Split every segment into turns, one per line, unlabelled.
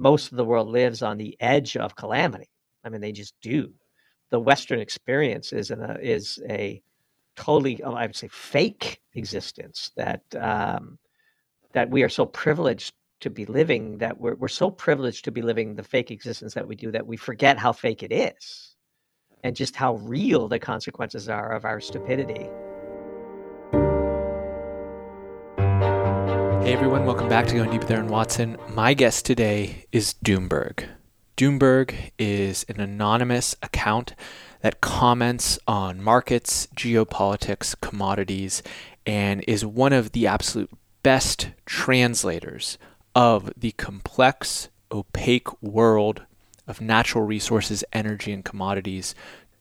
most of the world lives on the edge of calamity. I mean, they just do. The Western experience is a is a totally, oh, I would say, fake existence that um, that we are so privileged to be living that we're we're so privileged to be living the fake existence that we do that we forget how fake it is, and just how real the consequences are of our stupidity.
Hey everyone, welcome back to Going Deep with Aaron Watson. My guest today is Doomberg. Doomberg is an anonymous account that comments on markets, geopolitics, commodities, and is one of the absolute best translators of the complex, opaque world of natural resources, energy, and commodities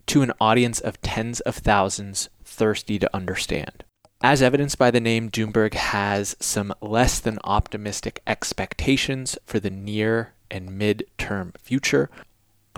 to an audience of tens of thousands thirsty to understand. As evidenced by the name, Doomberg has some less than optimistic expectations for the near and mid term future,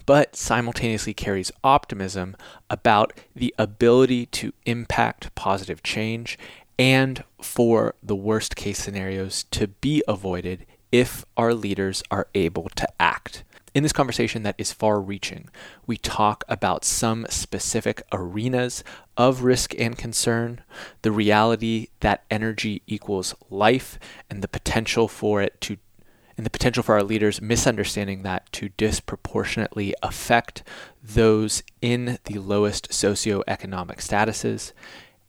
but simultaneously carries optimism about the ability to impact positive change and for the worst case scenarios to be avoided if our leaders are able to act. In this conversation that is far reaching, we talk about some specific arenas of risk and concern, the reality that energy equals life, and the potential for it to and the potential for our leaders misunderstanding that to disproportionately affect those in the lowest socioeconomic statuses,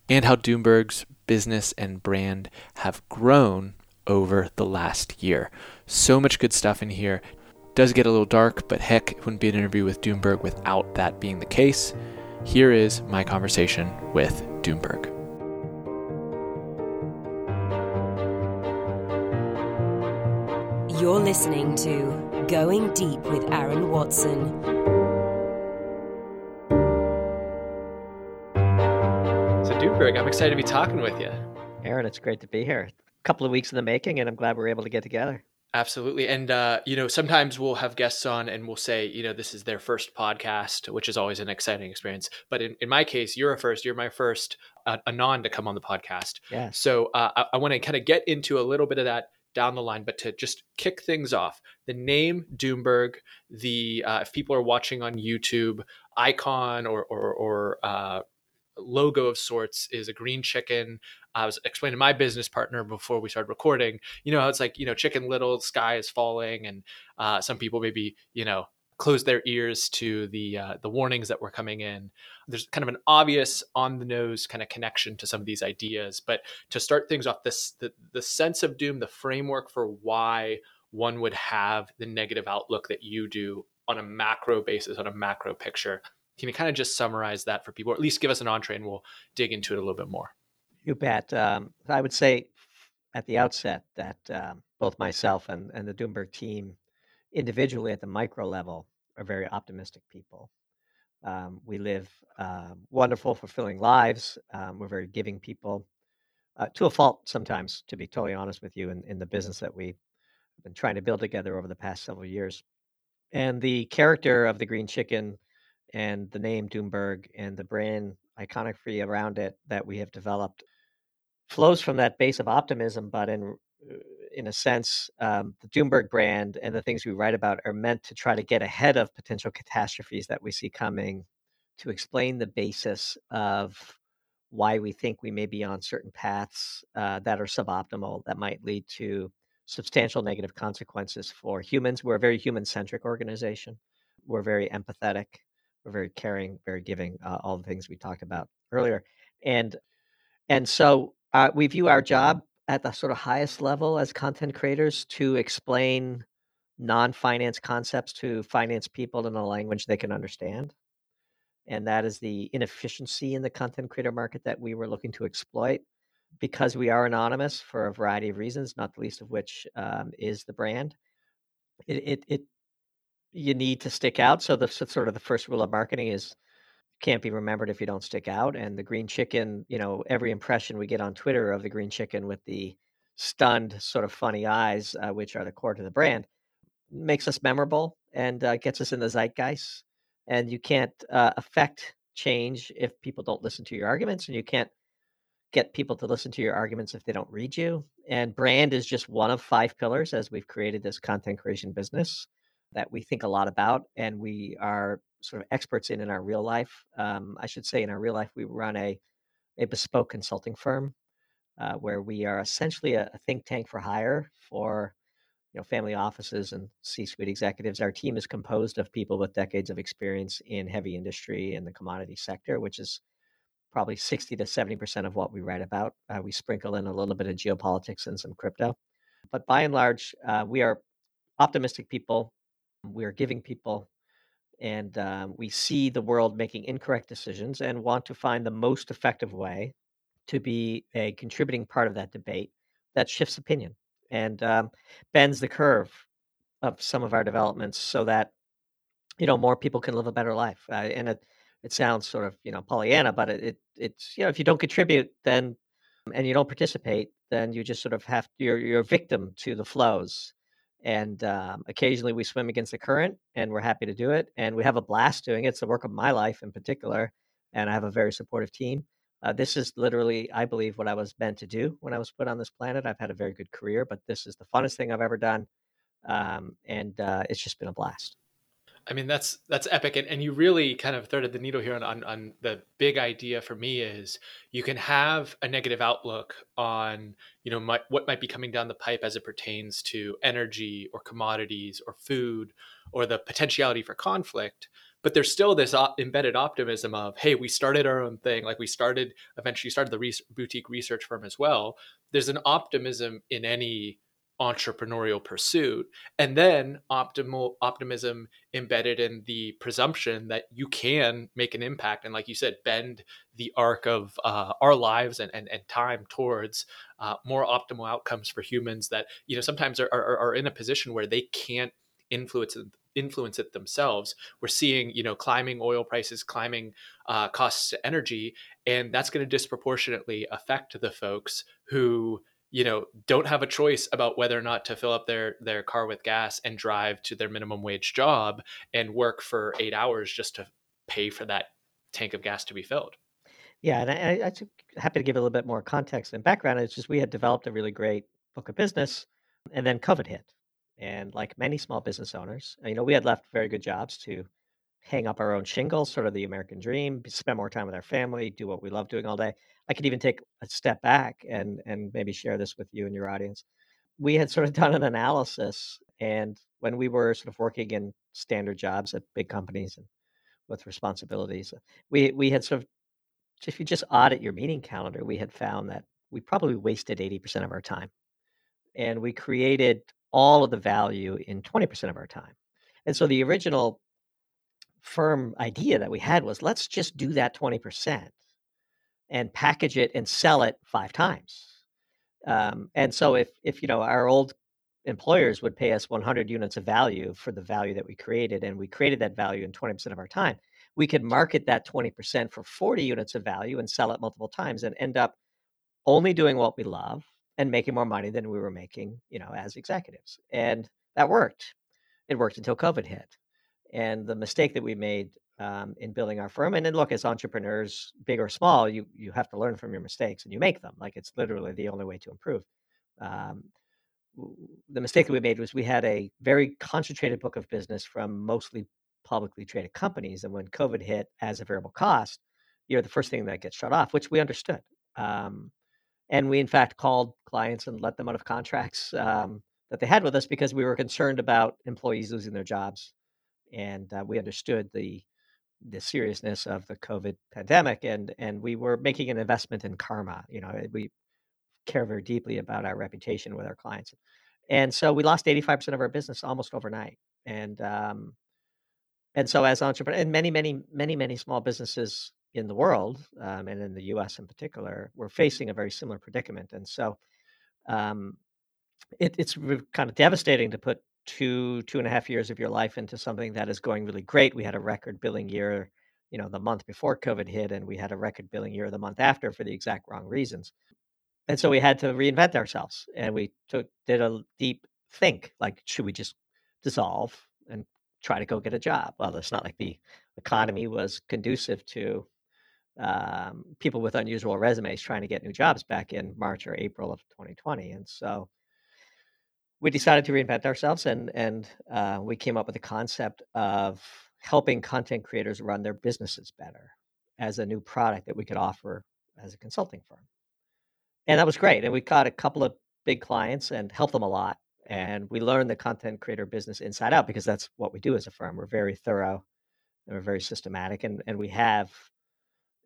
and how Doomberg's business and brand have grown over the last year. So much good stuff in here does get a little dark, but heck, it wouldn't be an interview with Doomberg without that being the case. Here is my conversation with Doomberg.
You're listening to Going Deep with Aaron Watson.
So, Doomberg, I'm excited to be talking with you.
Aaron, it's great to be here. A couple of weeks in the making, and I'm glad we're able to get together.
Absolutely. And, uh, you know, sometimes we'll have guests on and we'll say, you know, this is their first podcast, which is always an exciting experience. But in, in my case, you're a first, you're my first uh, anon to come on the podcast.
Yeah.
So uh, I, I want to kind of get into a little bit of that down the line, but to just kick things off, the name Doomberg, the, uh, if people are watching on YouTube, icon or, or, or uh, logo of sorts is a green chicken. I was explaining to my business partner before we started recording, you know, how it's like, you know, chicken little, sky is falling. And uh, some people maybe, you know, close their ears to the uh, the warnings that were coming in. There's kind of an obvious on the nose kind of connection to some of these ideas, but to start things off, this the, the sense of doom, the framework for why one would have the negative outlook that you do on a macro basis, on a macro picture. Can you kind of just summarize that for people, or at least give us an entree, and we'll dig into it a little bit more?
You bet. Um, I would say at the outset that um, both myself and, and the Doomberg team, individually at the micro level, are very optimistic people. Um, we live uh, wonderful, fulfilling lives. Um, we're very giving people, uh, to a fault sometimes, to be totally honest with you, in, in the business that we've been trying to build together over the past several years. And the character of the green chicken and the name Doomberg and the brand iconography around it that we have developed flows from that base of optimism, but in uh, in a sense, um, the Doomberg brand and the things we write about are meant to try to get ahead of potential catastrophes that we see coming, to explain the basis of why we think we may be on certain paths uh, that are suboptimal that might lead to substantial negative consequences for humans. We're a very human centric organization. We're very empathetic. We're very caring, very giving. Uh, all the things we talked about earlier, and and so uh, we view our job at the sort of highest level as content creators to explain non-finance concepts to finance people in a language they can understand. And that is the inefficiency in the content creator market that we were looking to exploit because we are anonymous for a variety of reasons not the least of which um, is the brand. It, it, it you need to stick out so the sort of the first rule of marketing is can't be remembered if you don't stick out. And the green chicken, you know, every impression we get on Twitter of the green chicken with the stunned, sort of funny eyes, uh, which are the core to the brand, makes us memorable and uh, gets us in the zeitgeist. And you can't uh, affect change if people don't listen to your arguments, and you can't get people to listen to your arguments if they don't read you. And brand is just one of five pillars as we've created this content creation business that we think a lot about and we are sort of experts in in our real life. Um, I should say, in our real life, we run a, a bespoke consulting firm uh, where we are essentially a, a think tank for hire for you know family offices and C-suite executives. Our team is composed of people with decades of experience in heavy industry and the commodity sector, which is probably 60 to 70 percent of what we write about. Uh, we sprinkle in a little bit of geopolitics and some crypto, but by and large, uh, we are optimistic people. We are giving people, and um, we see the world making incorrect decisions and want to find the most effective way to be a contributing part of that debate that shifts opinion and um, bends the curve of some of our developments so that you know more people can live a better life. Uh, and it it sounds sort of you know Pollyanna, but it, it it's you know if you don't contribute then and you don't participate, then you just sort of have you're you're a victim to the flows. And um, occasionally we swim against the current, and we're happy to do it, and we have a blast doing it. It's the work of my life in particular, and I have a very supportive team. Uh, this is literally, I believe, what I was meant to do when I was put on this planet. I've had a very good career, but this is the funnest thing I've ever done, um, and uh, it's just been a blast.
I mean, that's that's epic, and, and you really kind of threaded the needle here on, on, on the big idea for me is you can have a negative outlook on you know my, what might be coming down the pipe as it pertains to energy or commodities or food or the potentiality for conflict, but there's still this embedded optimism of hey we started our own thing like we started eventually started the re- boutique research firm as well. There's an optimism in any entrepreneurial pursuit and then optimal optimism embedded in the presumption that you can make an impact and like you said bend the arc of uh, our lives and, and, and time towards uh, more optimal outcomes for humans that you know sometimes are, are, are in a position where they can't influence influence it themselves. We're seeing, you know, climbing oil prices, climbing uh, costs to energy, and that's going to disproportionately affect the folks who, you know, don't have a choice about whether or not to fill up their their car with gas and drive to their minimum wage job and work for eight hours just to pay for that tank of gas to be filled.
Yeah, and I, I, I'm happy to give a little bit more context and background. It's just we had developed a really great book of business, and then COVID hit, and like many small business owners, you know, we had left very good jobs to hang up our own shingles, sort of the American dream, spend more time with our family, do what we love doing all day. I could even take a step back and and maybe share this with you and your audience. We had sort of done an analysis, and when we were sort of working in standard jobs at big companies and with responsibilities, uh, we we had sort of if you just audit your meeting calendar, we had found that we probably wasted 80% of our time. And we created all of the value in 20% of our time. And so the original firm idea that we had was let's just do that 20% and package it and sell it five times. Um, and so if if you know our old employers would pay us 100 units of value for the value that we created and we created that value in 20% of our time we could market that 20% for 40 units of value and sell it multiple times and end up only doing what we love and making more money than we were making, you know, as executives. And that worked. It worked until COVID hit. And the mistake that we made um, in building our firm, and then look, as entrepreneurs, big or small, you you have to learn from your mistakes and you make them. Like it's literally the only way to improve. Um, the mistake that we made was we had a very concentrated book of business from mostly publicly traded companies, and when COVID hit as a variable cost, you're the first thing that gets shut off, which we understood. Um, and we, in fact, called clients and let them out of contracts um, that they had with us because we were concerned about employees losing their jobs. And uh, we understood the the seriousness of the COVID pandemic, and and we were making an investment in karma. You know, we care very deeply about our reputation with our clients, and so we lost eighty five percent of our business almost overnight. And um, and so as entrepreneurs, and many, many, many, many small businesses in the world, um, and in the U.S. in particular, we're facing a very similar predicament. And so, um, it, it's kind of devastating to put two two and a half years of your life into something that is going really great. We had a record billing year, you know, the month before COVID hit, and we had a record billing year the month after for the exact wrong reasons. And so we had to reinvent ourselves, and we took did a deep think, like, should we just dissolve and try to go get a job? Well, it's not like the economy was conducive to um, people with unusual resumes trying to get new jobs back in March or April of 2020. And so we decided to reinvent ourselves and, and uh, we came up with the concept of helping content creators run their businesses better as a new product that we could offer as a consulting firm. And that was great. And we got a couple of big clients and helped them a lot. And we learned the content creator business inside out because that's what we do as a firm. We're very thorough and we're very systematic. And, and we have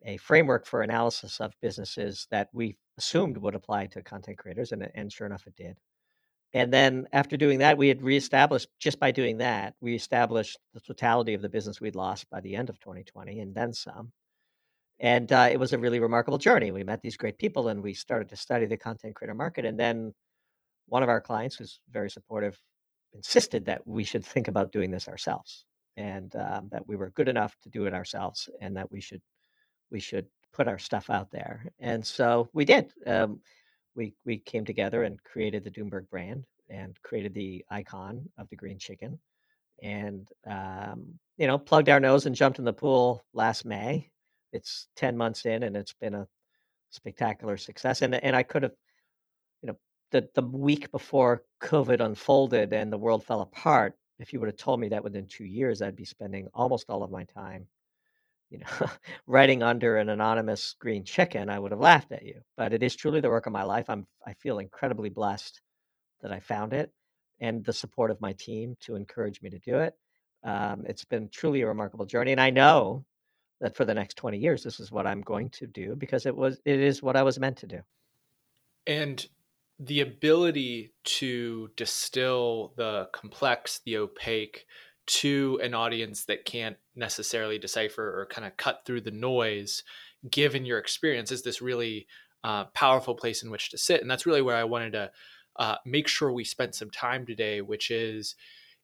a framework for analysis of businesses that we assumed would apply to content creators, and, and sure enough, it did. And then after doing that, we had reestablished just by doing that, we established the totality of the business we'd lost by the end of 2020 and then some. And uh, it was a really remarkable journey. We met these great people and we started to study the content creator market. And then one of our clients, who's very supportive, insisted that we should think about doing this ourselves and um, that we were good enough to do it ourselves and that we should we should put our stuff out there. And so we did. Um, we we came together and created the Doomberg brand and created the icon of the green chicken, and um, you know plugged our nose and jumped in the pool last May. It's ten months in, and it's been a spectacular success. And and I could have, you know, the the week before COVID unfolded and the world fell apart. If you would have told me that within two years, I'd be spending almost all of my time you know, writing under an anonymous green chicken, I would have laughed at you. But it is truly the work of my life. I'm I feel incredibly blessed that I found it and the support of my team to encourage me to do it. Um, it's been truly a remarkable journey, and I know that for the next 20 years, this is what I'm going to do because it was it is what I was meant to do.
And the ability to distill the complex, the opaque, to an audience that can't necessarily decipher or kind of cut through the noise given your experience is this really uh, powerful place in which to sit and that's really where i wanted to uh, make sure we spent some time today which is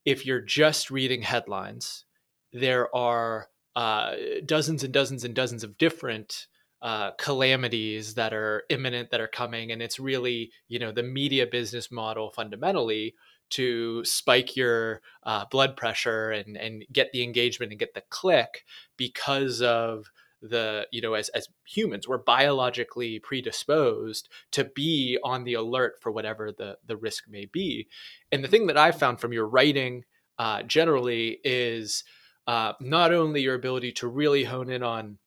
if you're just reading headlines there are uh, dozens and dozens and dozens of different uh, calamities that are imminent that are coming and it's really you know the media business model fundamentally to spike your uh, blood pressure and and get the engagement and get the click because of the you know as as humans we're biologically predisposed to be on the alert for whatever the the risk may be. And the thing that i've found from your writing uh, generally is uh, not only your ability to really hone in on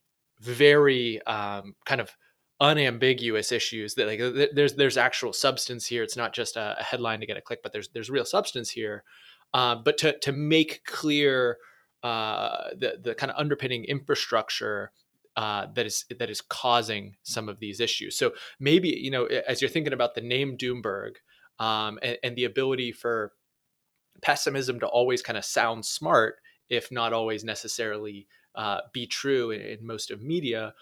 very um, kind of unambiguous issues that like there's there's actual substance here. It's not just a, headline to get a click but there's there's real substance here. Uh, but to to make clear uh, the the kind of underpinning infrastructure uh, that is that is causing some of these issues. So maybe you know as you're thinking about the name Doomberg um, and, and the ability for pessimism to always kind of sound smart if not always necessarily uh, be true in, in most of media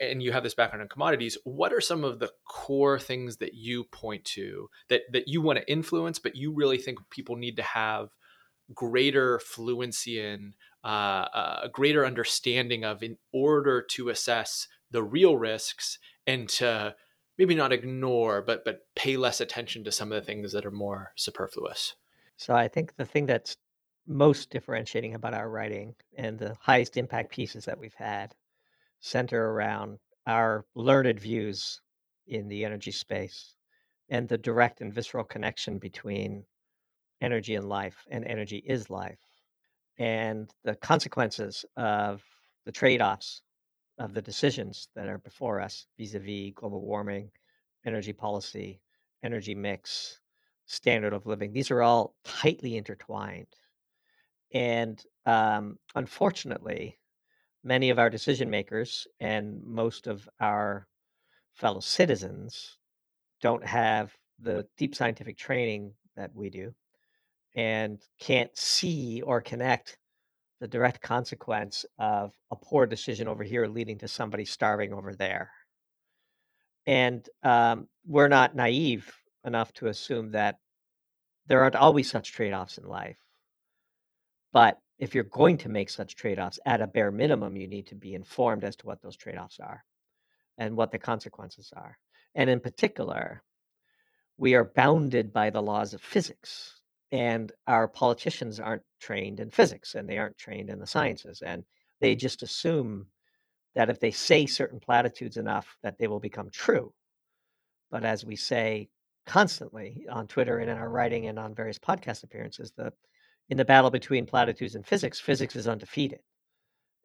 and you have this background in commodities what are some of the core things that you point to that that you want to influence but you really think people need to have greater fluency in uh, a greater understanding of in order to assess the real risks and to maybe not ignore but but pay less attention to some of the things that are more superfluous?
So i think the thing that's most differentiating about our writing and the highest impact pieces that we've had center around our learned views in the energy space and the direct and visceral connection between energy and life, and energy is life, and the consequences of the trade offs of the decisions that are before us vis a vis global warming, energy policy, energy mix, standard of living. These are all tightly intertwined. And um, unfortunately, many of our decision makers and most of our fellow citizens don't have the deep scientific training that we do and can't see or connect the direct consequence of a poor decision over here leading to somebody starving over there. And um, we're not naive enough to assume that there aren't always such trade offs in life. But if you're going to make such trade-offs at a bare minimum you need to be informed as to what those trade-offs are and what the consequences are and in particular we are bounded by the laws of physics and our politicians aren't trained in physics and they aren't trained in the sciences and they just assume that if they say certain platitudes enough, that they will become true. But as we say constantly on Twitter and in our writing and on various podcast appearances, the in the battle between platitudes and physics, physics is undefeated.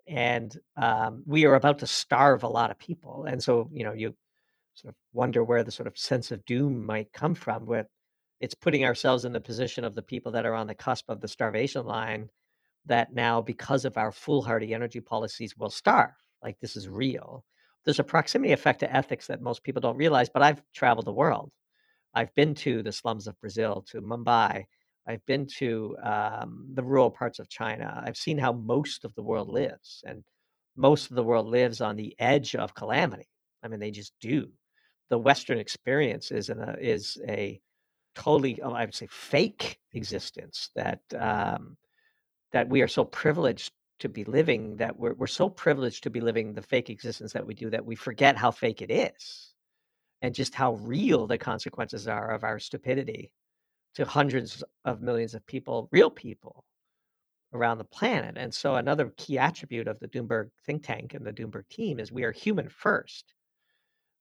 And um, we are about to starve a lot of people. And so, you know, you sort of wonder where the sort of sense of doom might come from, where it's putting ourselves in the position of the people that are on the cusp of the starvation line that now, because of our foolhardy energy policies, will starve. Like this is real. There's a proximity effect to ethics that most people don't realize, but I've traveled the world. I've been to the slums of Brazil, to Mumbai. I've been to um, the rural parts of China. I've seen how most of the world lives, and most of the world lives on the edge of calamity. I mean, they just do. The Western experience is a, is a totally, oh, I would say, fake existence that um, that we are so privileged to be living that we're we're so privileged to be living the fake existence that we do that we forget how fake it is and just how real the consequences are of our stupidity to hundreds of millions of people, real people around the planet. And so another key attribute of the Doomberg think tank and the Doomberg team is we are human first.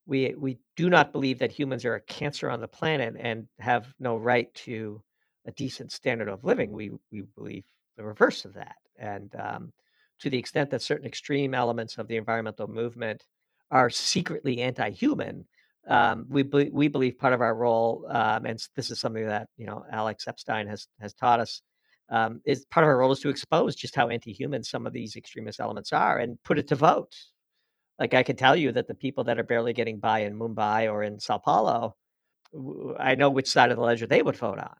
We we do not believe that humans are a cancer on the planet and have no right to a decent standard of living. We we believe the reverse of that. And um, to the extent that certain extreme elements of the environmental movement are secretly anti-human, um, we we believe part of our role, um, and this is something that you know Alex Epstein has has taught us, um, is part of our role is to expose just how anti-human some of these extremist elements are and put it to vote. Like I can tell you that the people that are barely getting by in Mumbai or in Sao Paulo, I know which side of the ledger they would vote on.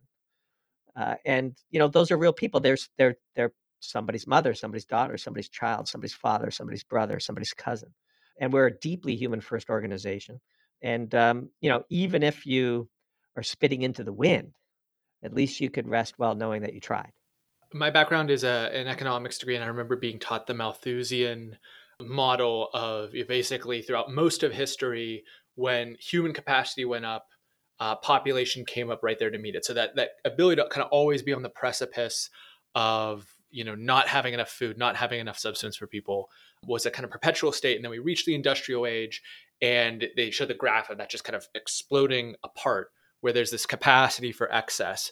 Uh, and you know those are real people. There's they're they're somebody's mother, somebody's daughter, somebody's child, somebody's father, somebody's brother, somebody's cousin, and we're a deeply human first organization. And um, you know even if you are spitting into the wind, at least you could rest well knowing that you tried.
My background is a, an economics degree, and I remember being taught the Malthusian model of basically throughout most of history when human capacity went up uh, population came up right there to meet it. So that that ability to kind of always be on the precipice of you know not having enough food, not having enough substance for people was a kind of perpetual state. And then we reached the industrial age, and they show the graph of that just kind of exploding apart, where there's this capacity for excess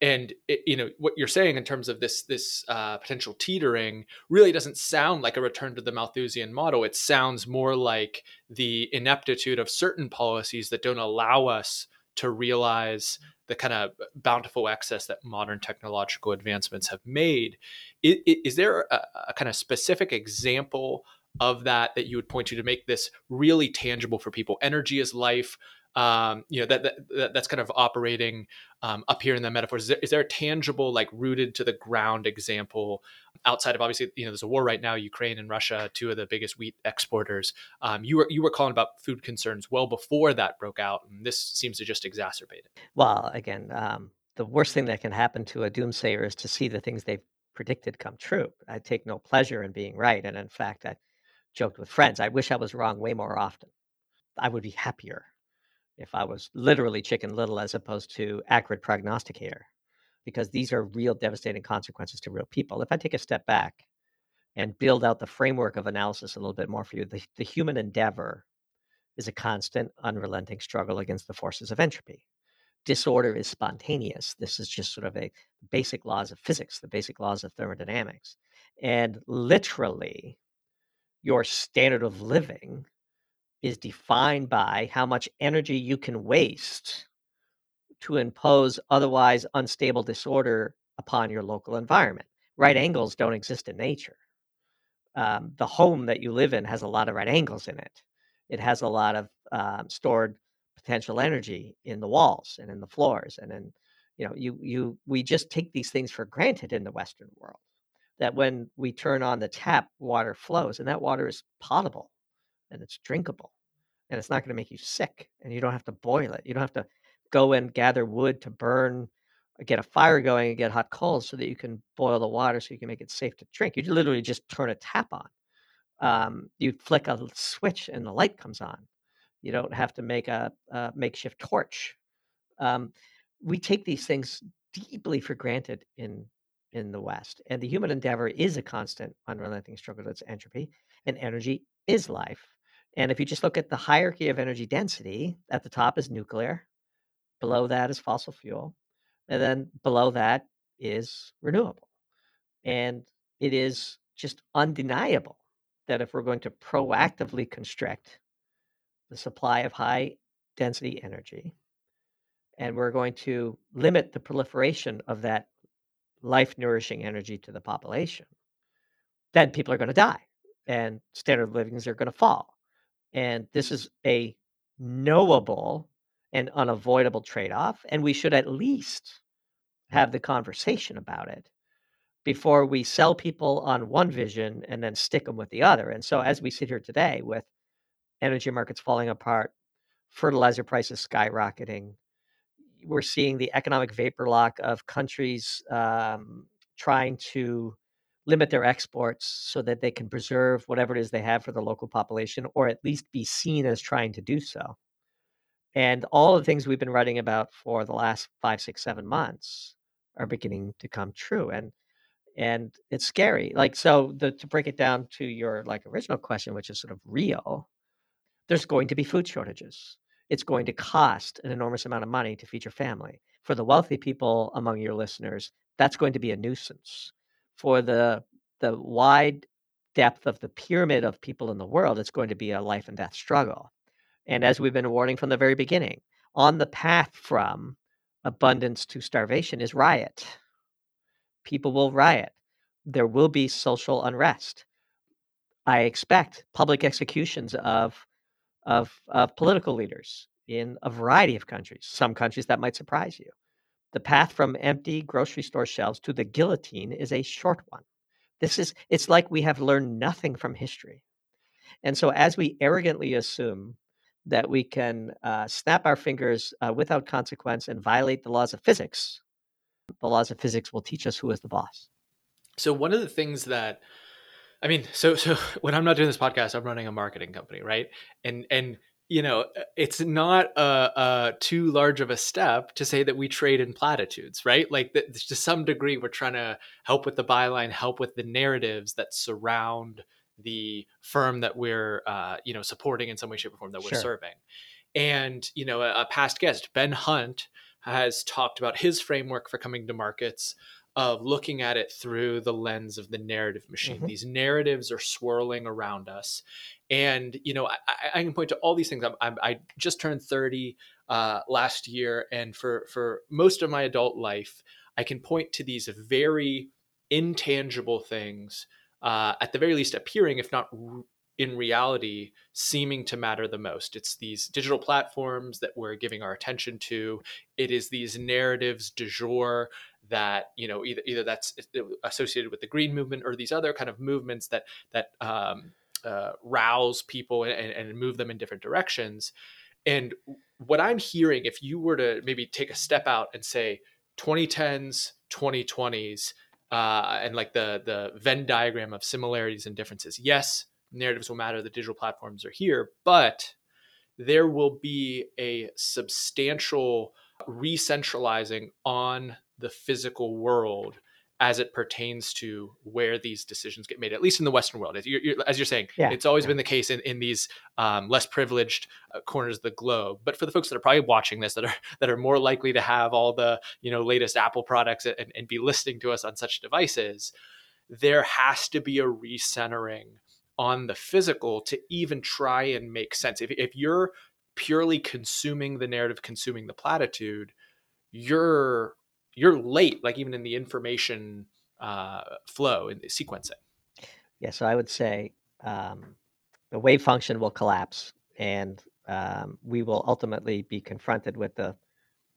and it, you know what you're saying in terms of this this uh, potential teetering really doesn't sound like a return to the Malthusian model. It sounds more like the ineptitude of certain policies that don't allow us to realize the kind of bountiful excess that modern technological advancements have made. Is, is there a, a kind of specific example of that that you would point to to make this really tangible for people? Energy is life um, you know that, that, that's kind of operating um, up here in the metaphors. Is there, is there a tangible, like rooted to the ground example outside of obviously you know there's a war right now, Ukraine and Russia, two of the biggest wheat exporters. Um, you were you were calling about food concerns well before that broke out, and this seems to just exacerbate it.
Well, again, um, the worst thing that can happen to a doomsayer is to see the things they've predicted come true. I take no pleasure in being right, and in fact, I joked with friends. I wish I was wrong way more often. I would be happier if I was literally chicken little as opposed to accurate prognosticator, because these are real devastating consequences to real people. If I take a step back and build out the framework of analysis a little bit more for you, the, the human endeavor is a constant, unrelenting struggle against the forces of entropy. Disorder is spontaneous. This is just sort of a basic laws of physics, the basic laws of thermodynamics. And literally, your standard of living is defined by how much energy you can waste to impose otherwise unstable disorder upon your local environment. Right angles don't exist in nature. Um, the home that you live in has a lot of right angles in it. It has a lot of um, stored potential energy in the walls and in the floors and in you know you you we just take these things for granted in the western world that when we turn on the tap water flows and that water is potable and it's drinkable and it's not going to make you sick and you don't have to boil it. You don't have to go and gather wood to burn, get a fire going and get hot coals so that you can boil the water so you can make it safe to drink. You literally just turn a tap on. Um, you flick a switch and the light comes on. You don't have to make a, a makeshift torch. Um, we take these things deeply for granted in in the West, and the human endeavor is a constant, unrelenting struggle against entropy and energy is life. And if you just look at the hierarchy of energy density, at the top is nuclear, below that is fossil fuel, and then below that is renewable. And it is just undeniable that if we're going to proactively constrict the supply of high density energy, and we're going to limit the proliferation of that life nourishing energy to the population, then people are going to die and standard of livings are going to fall. And this is a knowable and unavoidable trade off. And we should at least have the conversation about it before we sell people on one vision and then stick them with the other. And so, as we sit here today with energy markets falling apart, fertilizer prices skyrocketing, we're seeing the economic vapor lock of countries um, trying to limit their exports so that they can preserve whatever it is they have for the local population, or at least be seen as trying to do so. And all the things we've been writing about for the last five, six, seven months are beginning to come true. And and it's scary. Like so the to break it down to your like original question, which is sort of real, there's going to be food shortages. It's going to cost an enormous amount of money to feed your family. For the wealthy people among your listeners, that's going to be a nuisance. For the the wide depth of the pyramid of people in the world, it's going to be a life and death struggle. And as we've been warning from the very beginning, on the path from abundance to starvation is riot. People will riot. There will be social unrest. I expect public executions of of, political leaders in a variety of countries. Some countries that might surprise you. The path from empty grocery store shelves to the guillotine is a short one. This is it's like we have learned nothing from history. And so as we arrogantly assume that we can uh, snap our fingers uh, without consequence and violate the laws of physics, the laws of physics will teach us who is the boss.
So one of the things that I mean, so so when I'm not doing this podcast, I'm running a marketing company, right? And and you know, uh, it's not a, a too large of a step to say that we trade in platitudes, right? Like that, to some degree, we're trying to help with the byline, help with the narratives that surround the firm that we're, uh, you know, supporting in some way, shape, or form that we're sure. serving. And you know, a, a past guest, Ben Hunt, has talked about his framework for coming to markets of looking at it through the lens of the narrative machine. Mm-hmm. These narratives are swirling around us. And, you know, I, I can point to all these things. I'm, I'm, i just turned 30 uh, last year. And for, for most of my adult life, I can point to these very intangible things, uh, at the very least appearing, if not in reality seeming to matter the most. It's these digital platforms that we're giving our attention to. It is these narratives du jour that you know either either that's associated with the green movement or these other kind of movements that that um, uh, rouse people and, and move them in different directions. And what I'm hearing, if you were to maybe take a step out and say 2010s, 2020s, uh, and like the the Venn diagram of similarities and differences. Yes, narratives will matter. The digital platforms are here, but there will be a substantial re-centralizing on the physical world as it pertains to where these decisions get made, at least in the Western world. As you're, you're as you're saying, yeah, it's always yeah. been the case in, in these um, less privileged uh, corners of the globe. But for the folks that are probably watching this, that are that are more likely to have all the you know latest Apple products and, and be listening to us on such devices, there has to be a recentering on the physical to even try and make sense. If, if you're purely consuming the narrative, consuming the platitude, you're you're late, like even in the information uh, flow in the sequencing.
Yeah, so I would say um, the wave function will collapse, and um, we will ultimately be confronted with the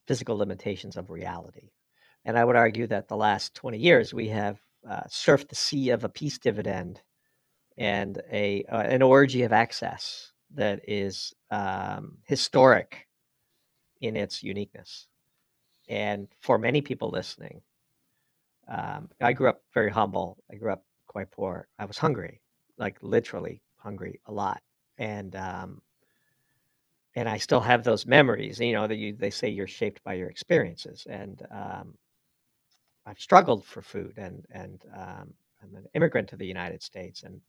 physical limitations of reality. And I would argue that the last 20 years we have uh, surfed the sea of a peace dividend and a uh, an orgy of access that is um, historic in its uniqueness. And for many people listening, um, I grew up very humble. I grew up quite poor. I was hungry, like literally hungry a lot, and um, and I still have those memories. You know that you they say you're shaped by your experiences, and um, I've struggled for food, and and um, I'm an immigrant to the United States, and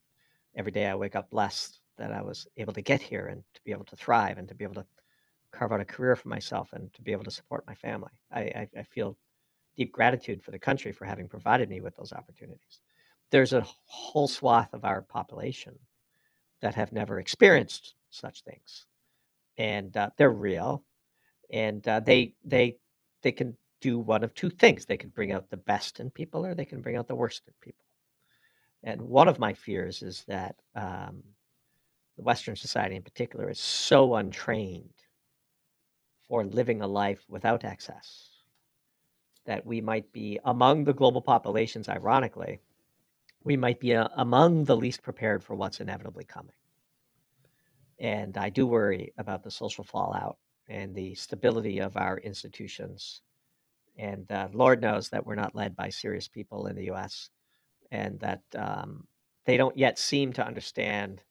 every day I wake up blessed that I was able to get here and to be able to thrive and to be able to carve out a career for myself and to be able to support my family. I, I, I feel deep gratitude for the country for having provided me with those opportunities. There's a whole swath of our population that have never experienced such things, and uh, they're real, and uh, they they they can do one of two things. They can bring out the best in people, or they can bring out the worst in people. And one of my fears is that um, the Western society, in particular, is so untrained for living a life without excess that we might be among the global populations, ironically, we might be uh, among the least prepared for what's inevitably coming. And I do worry about the social fallout and the stability of our institutions. And uh, Lord knows that we're not led by serious people in the US and that um, they don't yet seem to understand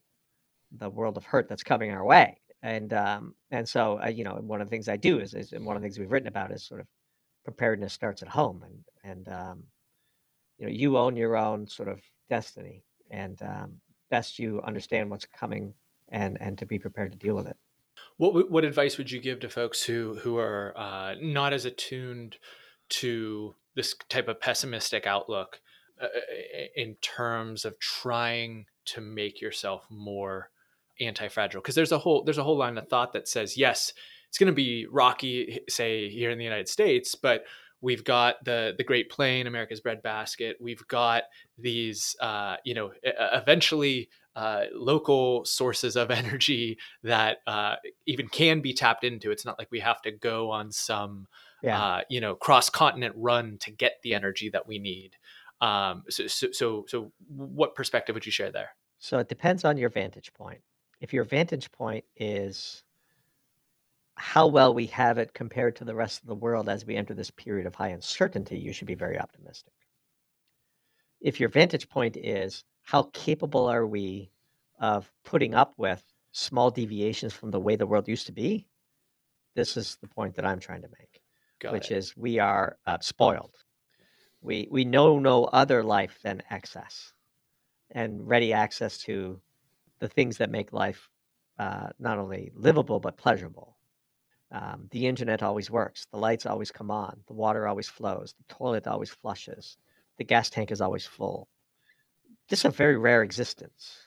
the world of hurt that's coming our way. And um, and so uh, you know one of the things I do is, is and one of the things we've written about is sort of preparedness starts at home and and um, you know you own your own sort of destiny and um, best you understand what's coming and and to be prepared to deal with it.
What what advice would you give to folks who who are uh, not as attuned to this type of pessimistic outlook uh, in terms of trying to make yourself more anti-fragile because there's a whole there's a whole line of thought that says yes it's going to be rocky say here in the united states but we've got the the great plain america's breadbasket we've got these uh, you know eventually uh, local sources of energy that uh, even can be tapped into it's not like we have to go on some yeah. Uh, you know cross continent run to get the energy that we need um, so, so, so, so, what perspective would you share there?
So it depends on your vantage point. If your vantage point is how well we have it compared to the rest of the world as we enter this period of high uncertainty, you should be very optimistic. If your vantage point is how capable are we of putting up with small deviations from the way the world used to be, this is the point that I'm trying to make, Got which it. is we are uh, spoiled we we know no other life than excess and ready access to the things that make life uh, not only livable but pleasurable. Um, the internet always works. The lights always come on. The water always flows. The toilet always flushes. The gas tank is always full. This is a very rare existence.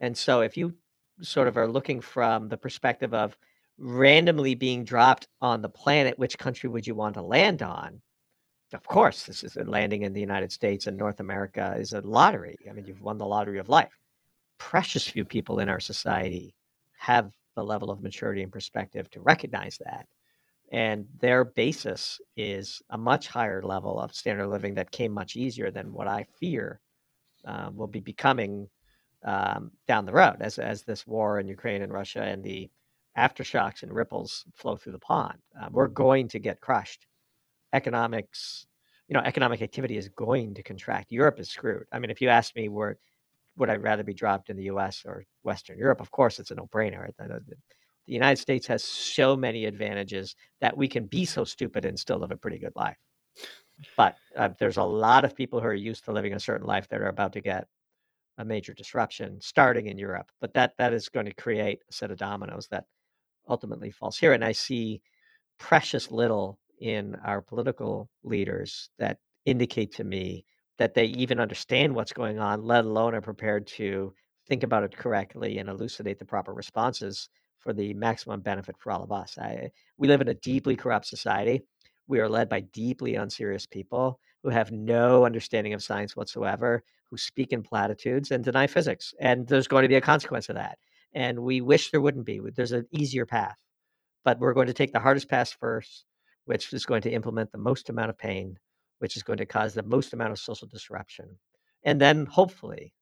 And so, if you sort of are looking from the perspective of randomly being dropped on the planet, which country would you want to land on? of course, this is landing in the United States and North America is a lottery. I mean, you've won the lottery of life. Precious few people in our society have the level of maturity and perspective to recognize that. And their basis is a much higher level of standard of living that came much easier than what I fear um, will be becoming um, down the road as, as this war in Ukraine and Russia and the aftershocks and ripples flow through the pond. Uh, we're going to get crushed economics, you know, economic activity is going to contract. Europe is screwed. I mean, if you ask me where would I rather be dropped in the U.S. or Western Europe, of course, it's a no-brainer. The, United States has so many advantages that we can be so stupid and still live a pretty good life. But uh, there's a lot of people who are used to living a certain life that are about to get a major disruption starting in Europe. But that that is going to create a set of dominoes that ultimately falls here. And I see precious little in our political leaders that indicate to me that they even understand what's going on, let alone are prepared to think about it correctly and elucidate the proper responses for the maximum benefit for all of us. I, we live in a mm-hmm. deeply corrupt society. We are led by deeply unserious people who have no understanding of science whatsoever, who speak in platitudes and deny physics. And there's going to be a consequence of that. And we wish there wouldn't be. There's an easier path. But we're going to take the hardest path first which is going to implement the most amount of pain, which is going to cause the most amount of social disruption. And then hopefully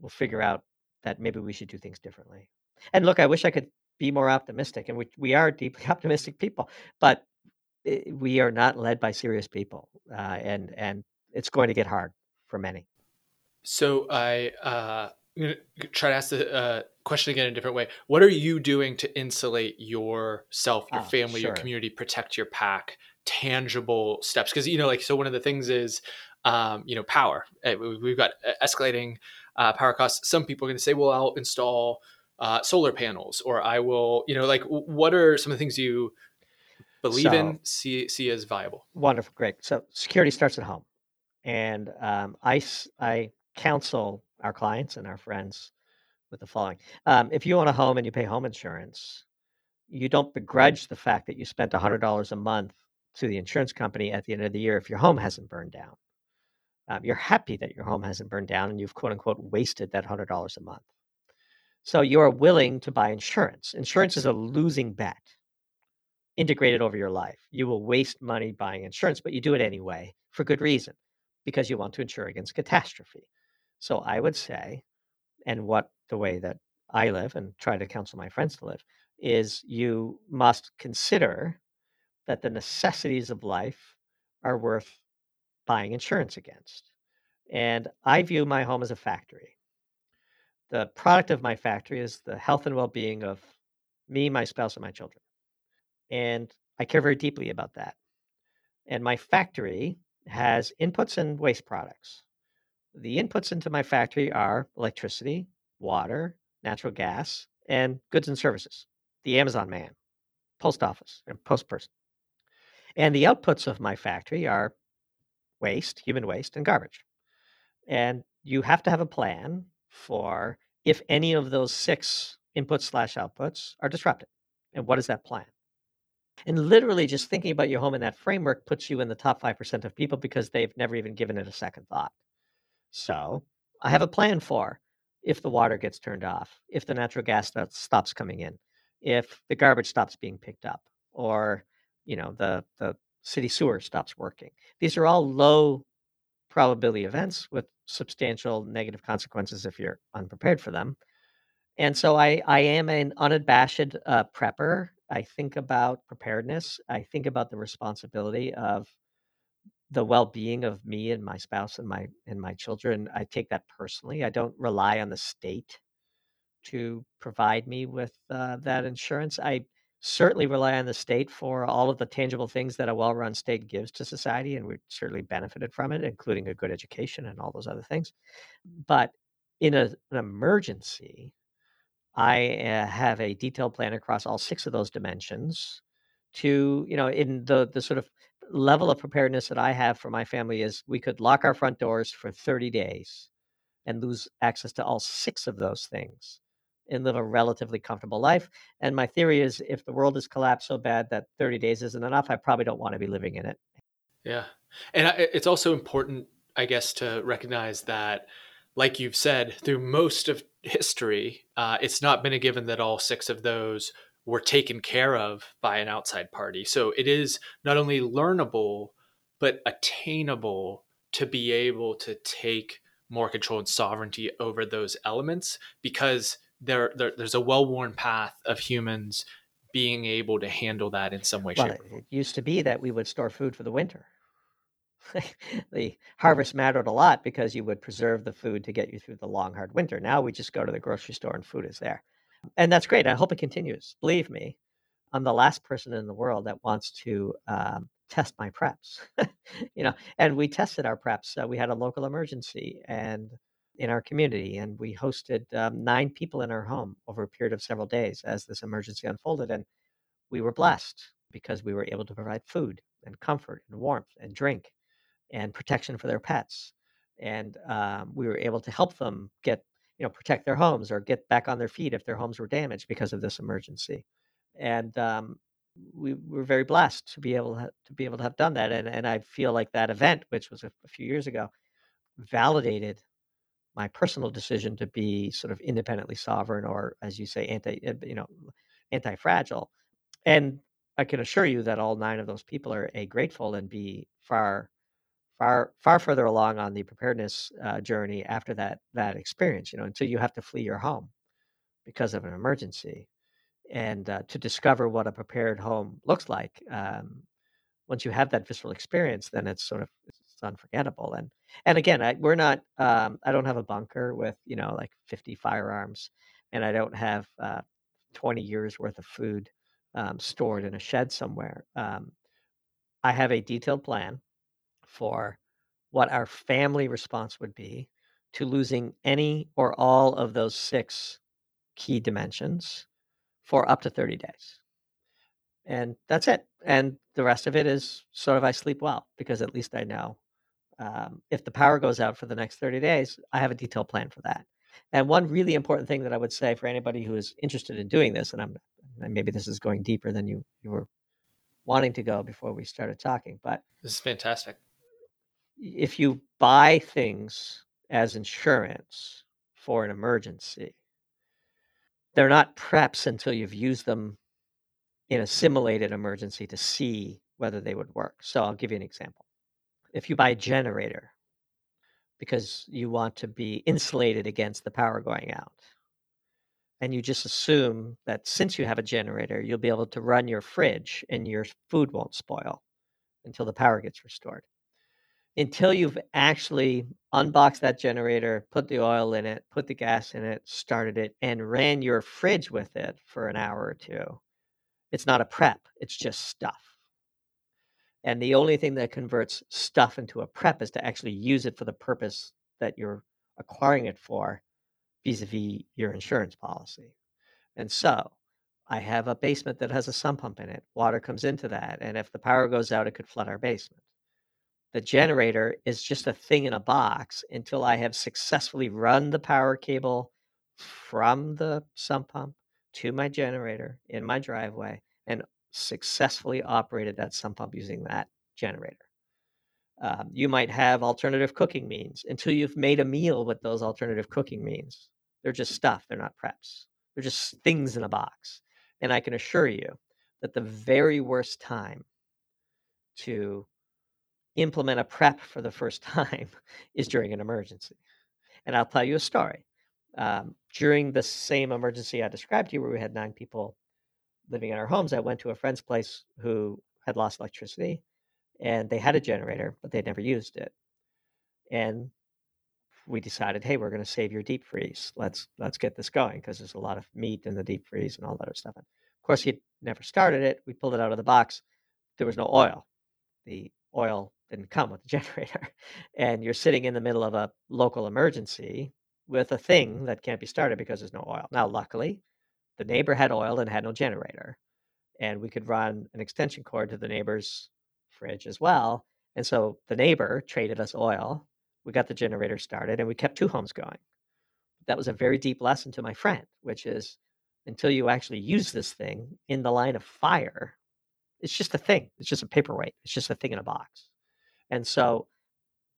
we'll figure out that maybe we should do things differently. And look, I wish I could be more optimistic, and we, we are deeply optimistic people, but eh, we are not led by serious people, uh, and and it's going to get hard for many.
So I uh, I'm going to try to ask the uh, question again in a different way. What are you doing to insulate yourself, your oh, family, sure. your community, protect your pack? Tangible steps, because you know, like so. One of the things is, um, you know, power. Eh, we've got escalating uh, power costs. Some people are going to say, "Well, I'll install uh, solar panels, or I will, you know, like what are some of the things you believe so, in, see see as viable?
Wonderful, great. So security starts at home, and um, I I counsel our clients and our friends with the following: um, If you own a home and you pay home insurance, you don't begrudge the fact that you spent hundred dollars a month to the insurance company at the end of the year if your home hasn't burned down. Um, you're happy that your home hasn't burned down and you've quote unquote wasted that hundred dollars a month. So you're willing to buy insurance. Insurance is a losing bet integrated over your life. You will waste money buying insurance, but you do it anyway for good reason because you want to insure against catastrophe. So I would say, and what the way that I live and try to counsel my friends to live is you must consider that the necessities of life are worth buying insurance against. And I view my home as a factory. The product of my factory is the health and well being of me, my spouse, and my children. And I care very deeply about that. And my factory has inputs and waste products. The inputs into my factory are electricity, water, natural gas, and goods and services. The Amazon man, post office, and post person. And the outputs of my factory are waste, human waste, and garbage. And you have to have a plan for if any of those six inputs slash outputs are disrupted. And what is that plan? And literally just thinking about your home in that framework puts you in the top 5% of people because they've never even given it a second thought. So I have a plan for if the water gets turned off, if the natural gas stops coming in, if the garbage stops being picked up, or you know the the city sewer stops working. These are all low probability events with substantial negative consequences if you're unprepared for them. And so I, I am an unabashed uh, prepper. I think about preparedness. I think about the responsibility of the well-being of me and my spouse and my and my children. I take that personally. I don't rely on the state to provide me with uh, that insurance. I certainly rely on the state for all of the tangible things that a well-run state gives to society, and we've certainly benefited from it, including a good education and all those other things. But in a, an emergency, I uh, have a detailed plan across all six of those dimensions. To you know, in the the sort of level of preparedness that I have for my family is we could lock our front doors for 30 days and lose access to all six of those things and live a relatively comfortable life. And my theory is if the world has collapsed so bad that 30 days isn't enough, I probably don't want to be living in it.
Yeah. And it's also important, I guess, to recognize that, like you've said, through most of history, uh, it's not been a given that all six of those were taken care of by an outside party. So it is not only learnable, but attainable to be able to take more control and sovereignty over those elements because there, there there's a well-worn path of humans being able to handle that in some way
well,
shape
it used to be that we would store food for the winter. The harvest mattered a lot because you would preserve the food to get you through the long hard winter. Now we just go to the grocery store and food is there. And that's great. I hope it continues. Believe me i'm the last person in the world that wants to um, test my preps. You know and we tested our preps. Uh, we had a local emergency and in our community, and we hosted um, nine people in our home over a period of several days as this emergency unfolded. And we were blessed because we were able to provide food and comfort and warmth and drink and protection for their pets. And um, we were able to help them get, you know, protect their homes or get back on their feet if their homes were damaged because of this emergency. And um, we were very blessed to be able to, to be able to have done that. And and I feel like that event, which was a, a few years ago, validated my personal decision to be sort of independently sovereign or as you say anti eh, you know anti-fragile. And i can assure you that all nine of those people are a grateful and be far far far further along on the preparedness uh, journey after that that experience you know until you have to flee your home because of an emergency. And uh, to discover what a prepared home looks like um, once you have that visceral experience then it's sort of it's unforgettable. And and again, I, we're not. Um, I don't have a bunker with you know like 50 firearms, and I don't have uh, 20 years worth of food um, stored in a shed somewhere. Um, I have a detailed plan for what our family response would be to losing any or all of those six key dimensions for up to 30 days. And that's it. And the rest of it is sort of I sleep well because at least I know um, if the power goes out for the next 30 days, I have a detailed plan for that. And one really important thing that I would say for anybody who is interested in doing this, and I'm and maybe this is going deeper than you you were wanting to go before we started talking, but
this is fantastic.
If you buy things as insurance for an emergency, they're not preps until you've used them in a simulated emergency to see whether they would work. So I'll give you an example. If you buy a generator because you want to be insulated against the power going out, and you just assume that since you have a generator, you'll be able to run your fridge and your food won't spoil until the power gets restored. Until you've actually unboxed that generator, put the oil in it, put the gas in it, started it, and ran your fridge with it for an hour or two, it's not a prep, it's just stuff. And the only thing that converts stuff into a prep is to actually use it for the purpose that you're acquiring it for vis-a-vis your insurance policy. And so I have a basement that has a sump pump in it. Water comes into that. And if the power goes out, it could flood our basement. The generator is just a thing in a box until I have successfully run the power cable from the sump pump to my generator in my driveway and successfully operated that sump pump using that generator. Um, you might have alternative cooking means until you've made a meal with those alternative cooking means. They're just stuff, they're not preps. They're just things in a box. And I can assure you that the very worst time to implement a prep for the first time is during an emergency. And I'll tell you a story. Um, during the same emergency I described to you, where we had nine people living in our homes, I went to a friend's place who had lost electricity and they had a mm-hmm. generator, but they'd never used it. And we decided, hey, we're going to save your deep freeze. Let's let's get this going because there's a lot of meat in the deep freeze and all that other stuff. And of course, he never started it. We pulled it out of the box. There was no oil. The oil didn't come with the generator, and you're sitting in the middle of a local emergency with a thing that can't be started because there's no oil. Now, luckily, the neighbor had oil and had no generator, and we could run an extension cord to the neighbor's fridge as well. And so the neighbor traded us oil. We got the generator started, and we kept two homes going. That was a very deep lesson to my friend, which is until you actually use this thing in the line of fire, it's just a thing. It's just a paperweight. It's just a thing in a box. And so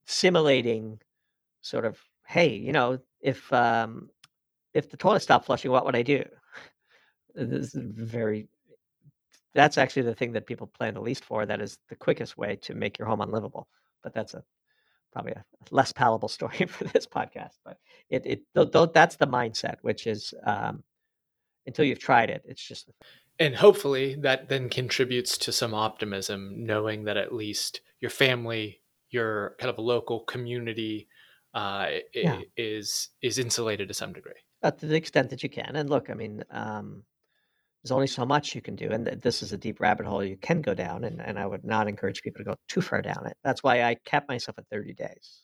simulating sort of, hey, you know, if um, if the toilet stopped flushing, what would I do? This is very. That's actually the thing that people plan the least for. That is the quickest way to make your home unlivable. But that's a probably a less palatable story for this podcast. But it it that's the mindset, which is um, until you've tried it, it's just.
And hopefully that then contributes to some optimism, knowing that at least your family, your kind of local community, uh, yeah. is is insulated to some degree.
Uh, to the extent that you can. And look, I mean, um, there's only so much you can do, and this is a deep rabbit hole you can go down. And, and I would not encourage people to go too far down it. That's why I kept myself at 30 days,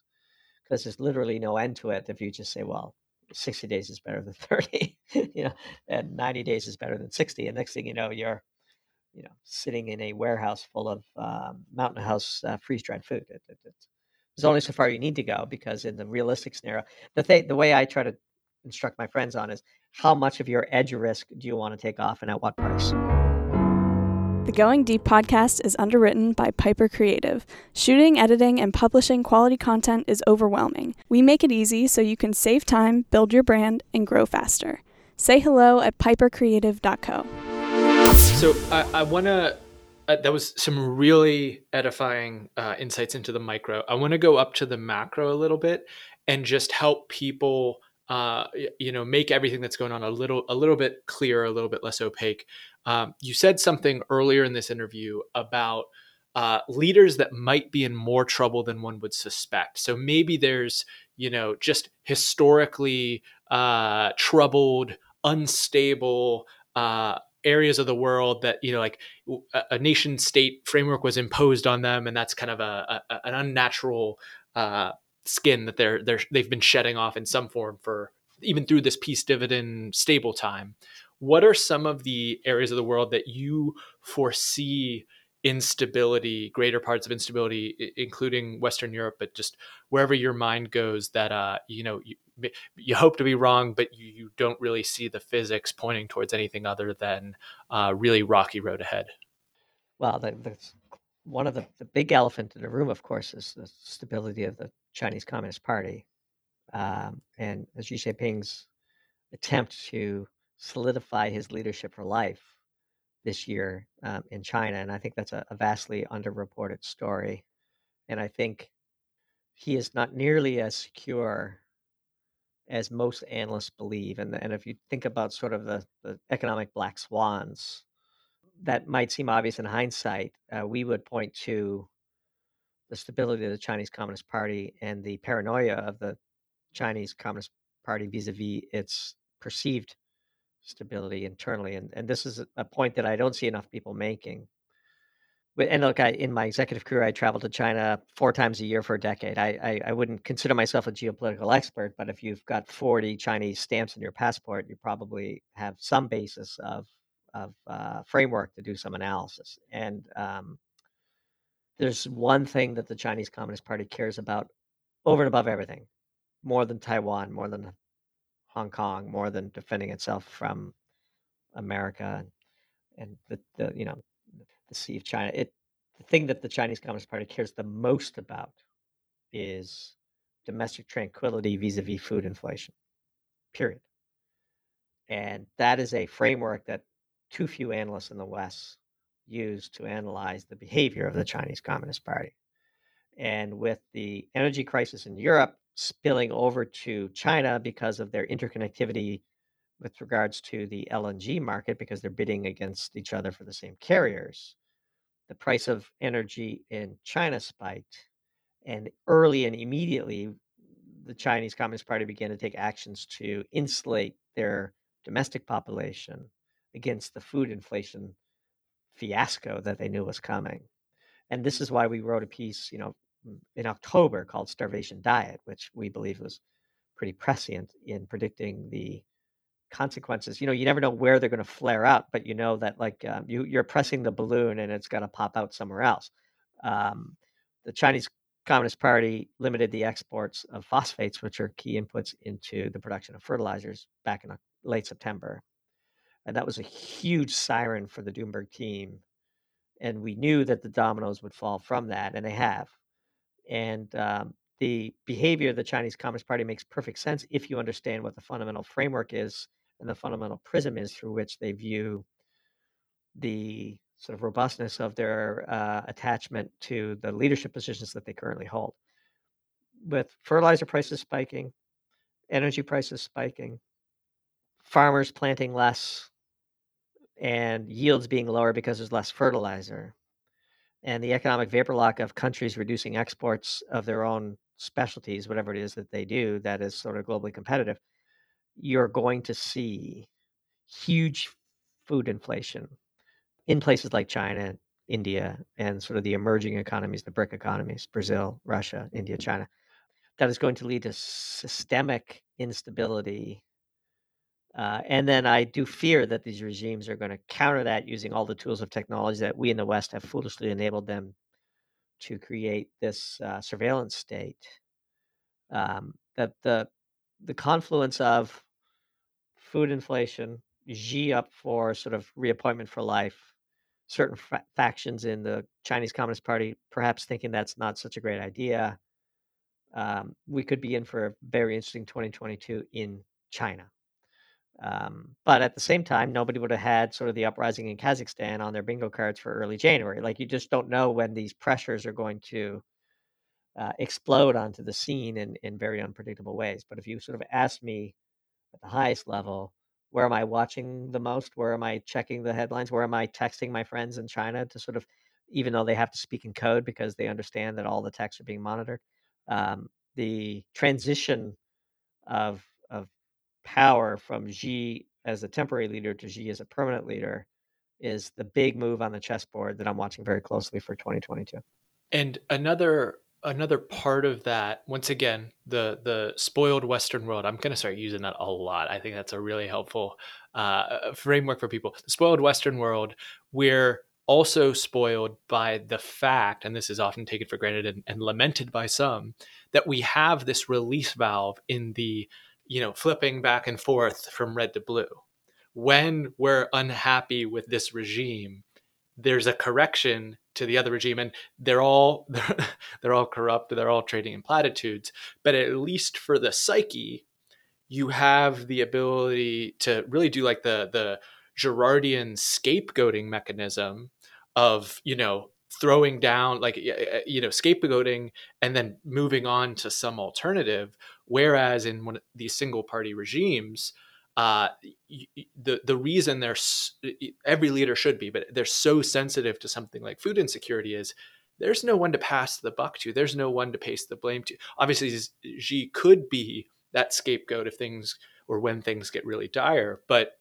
because there's literally no end to it. If you just say, well, 60 days is better than 30, you know, and 90 days is better than 60, and next thing you know, you're you know, sitting in a warehouse full of um, Mountain House uh, freeze dried food. It, it, there's only so far you need to go because in the realistic scenario, the the way I try to instruct my friends on is how much of your edge risk do you want to take off and at what price?
The Going Deep podcast is underwritten by Piper Creative. Shooting, editing, and publishing quality content is overwhelming. We make it easy so you can save time, build your brand, and grow faster. Say hello at pipercreative.co.
So I, I want to. Uh, that was some really edifying uh, insights into the micro. I want to go up to the macro a little bit and just help people uh, you know make everything that's going on a little a little bit clearer a little bit less opaque. Um, you said something earlier in this interview about uh, leaders that might be in more trouble than one would suspect. So maybe there's you know just historically uh, troubled unstable uh, areas of the world that you know like a, a nation state framework was imposed on them and that's kind of a, a an unnatural uh, skin that they're they're they've been shedding off in some form for even through this peace dividend stable time. What are some of the areas of the world that you foresee instability, greater parts of instability, including Western Europe, but just wherever your mind goes, that uh, you know you, you hope to be wrong, but you, you don't really see the physics pointing towards anything other than uh, really rocky road ahead.
Well, the, one of the, the big elephant in the room, of course, is the stability of the Chinese Communist Party, um, and Xi Jinping's attempt to solidify his leadership for life this year um, in China. And I think that's a, a vastly underreported story. And I think he is not nearly as secure as most analysts believe. And, and if you think about sort of the, the economic black swans, that might seem obvious in hindsight. Uh, we would point to the stability of the Chinese Communist Party and the paranoia of the Chinese Communist Party vis a vis its perceived stability internally. And, and this is a point that I don't see enough people making. And look, I, in my executive career, I traveled to China four times a year for a decade. I, I, I wouldn't consider myself a geopolitical expert, but if you've got 40 Chinese stamps in your passport, you probably have some basis of, of uh, framework to do some analysis. And um, there's one thing that the Chinese Communist Party cares about over and above everything, more than Taiwan, more than Hong Kong more than defending itself from America and, and the, the you know the Sea of China. It the thing that the Chinese Communist Party cares the most about is domestic tranquility vis-a-vis food inflation. Period. And that is a framework that too few analysts in the West use to analyze the behavior of the Chinese Communist Party. And with the energy crisis in Europe spilling over to China because of their interconnectivity with regards to the LNG market because they're bidding against each other for the same carriers. The price of energy in China spiked, and early and immediately, the Chinese Communist Party began to take actions to insulate their domestic population against the food inflation fiasco that they knew was coming. And this is why we wrote a piece, you know, in October called Starvation Diet, which we believe was pretty prescient in predicting the consequences. You know, you never know where they're going to flare up, but you know that like um, you you're pressing the balloon and it's going to pop out somewhere else. Um, the Chinese Communist Party limited the exports of phosphates, which are key inputs into the production of fertilizers, back in late September, and that was a huge siren for the Doomberg team. And we knew that the dominoes would fall from that, and they have. And um, the behavior of the Chinese Communist Party makes perfect sense if you understand what the fundamental framework is and the fundamental prism is through which they view the sort of robustness of their uh, attachment to the leadership positions that they currently hold. With fertilizer prices spiking, energy prices spiking, farmers planting less, and yields being lower because there's less fertilizer, and the economic vapor lock of countries reducing exports of their own specialties, whatever it is that they do, that is sort of globally competitive, you're going to see huge food inflation in places like China, India, and sort of the emerging economies, the BRIC economies, Brazil, Russia, India, China. That is going to lead to systemic instability uh, and then I do fear that these regimes are going to counter that using all the tools of technology that we in the West have foolishly enabled them to create this uh, surveillance state. Um, that the the confluence of food inflation, Xi up for sort of reappointment for life, certain fa- factions in the Chinese Communist Party perhaps thinking that's not such a great idea. Um, we could be in for a very interesting 2022 in China. Um, but at the same time, nobody would have had sort of the uprising in Kazakhstan on their bingo cards for early January. Like you just don't know when these pressures are going to uh, explode onto the scene in, in very unpredictable ways. But if you sort of ask me at the highest level, where am I watching the most? Where am I checking the headlines? Where am I texting my friends in China to sort of, even though they have to speak in code because they understand that all the texts are being monitored, um, the transition of of power from Xi as a temporary leader to Xi as a permanent leader is the big move on the chessboard that I'm watching very closely for 2022.
And another another part of that once again the the spoiled western world i'm going to start using that a lot i think that's a really helpful uh, framework for people the spoiled western world we're also spoiled by the fact and this is often taken for granted and, and lamented by some that we have this release valve in the you know flipping back and forth from red to blue. When we're unhappy with this regime there's a correction to the other regime and they're all they're, they're all corrupt they're all trading in platitudes but at least for the psyche you have the ability to really do like the the Girardian scapegoating mechanism of you know throwing down like you know scapegoating and then moving on to some alternative whereas in one of these single party regimes uh, the the reason they're every leader should be, but they're so sensitive to something like food insecurity is there's no one to pass the buck to. There's no one to pass the blame to. Obviously, Xi could be that scapegoat if things or when things get really dire, but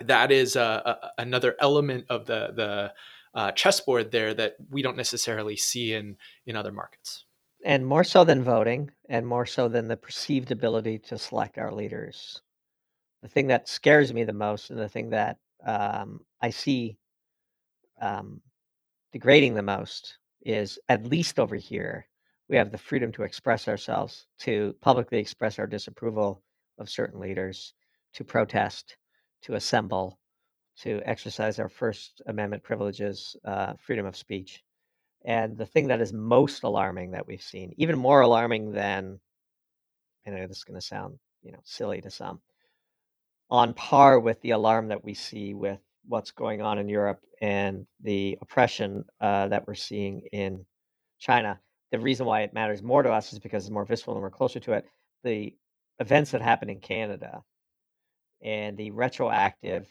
that is a, another element of the the uh, chessboard there that we don't necessarily see in in other markets.
And more so than voting, and more so than the perceived ability to select our leaders the thing that scares me the most and the thing that um, I see um, degrading the most is at least over here, we have the freedom to express ourselves, to publicly express our disapproval of certain leaders, to protest, to assemble, to exercise our First Amendment privileges, uh, freedom of speech. And the thing that is most alarming that we've seen, even more alarming than, I know this is going to sound, you know, silly to some, on par with the alarm that we see with what's going on in Europe and the oppression uh, that we're seeing in China. The reason why it matters more to us is because it's more visceral and we're closer to it. The events that happen in Canada and the retroactive,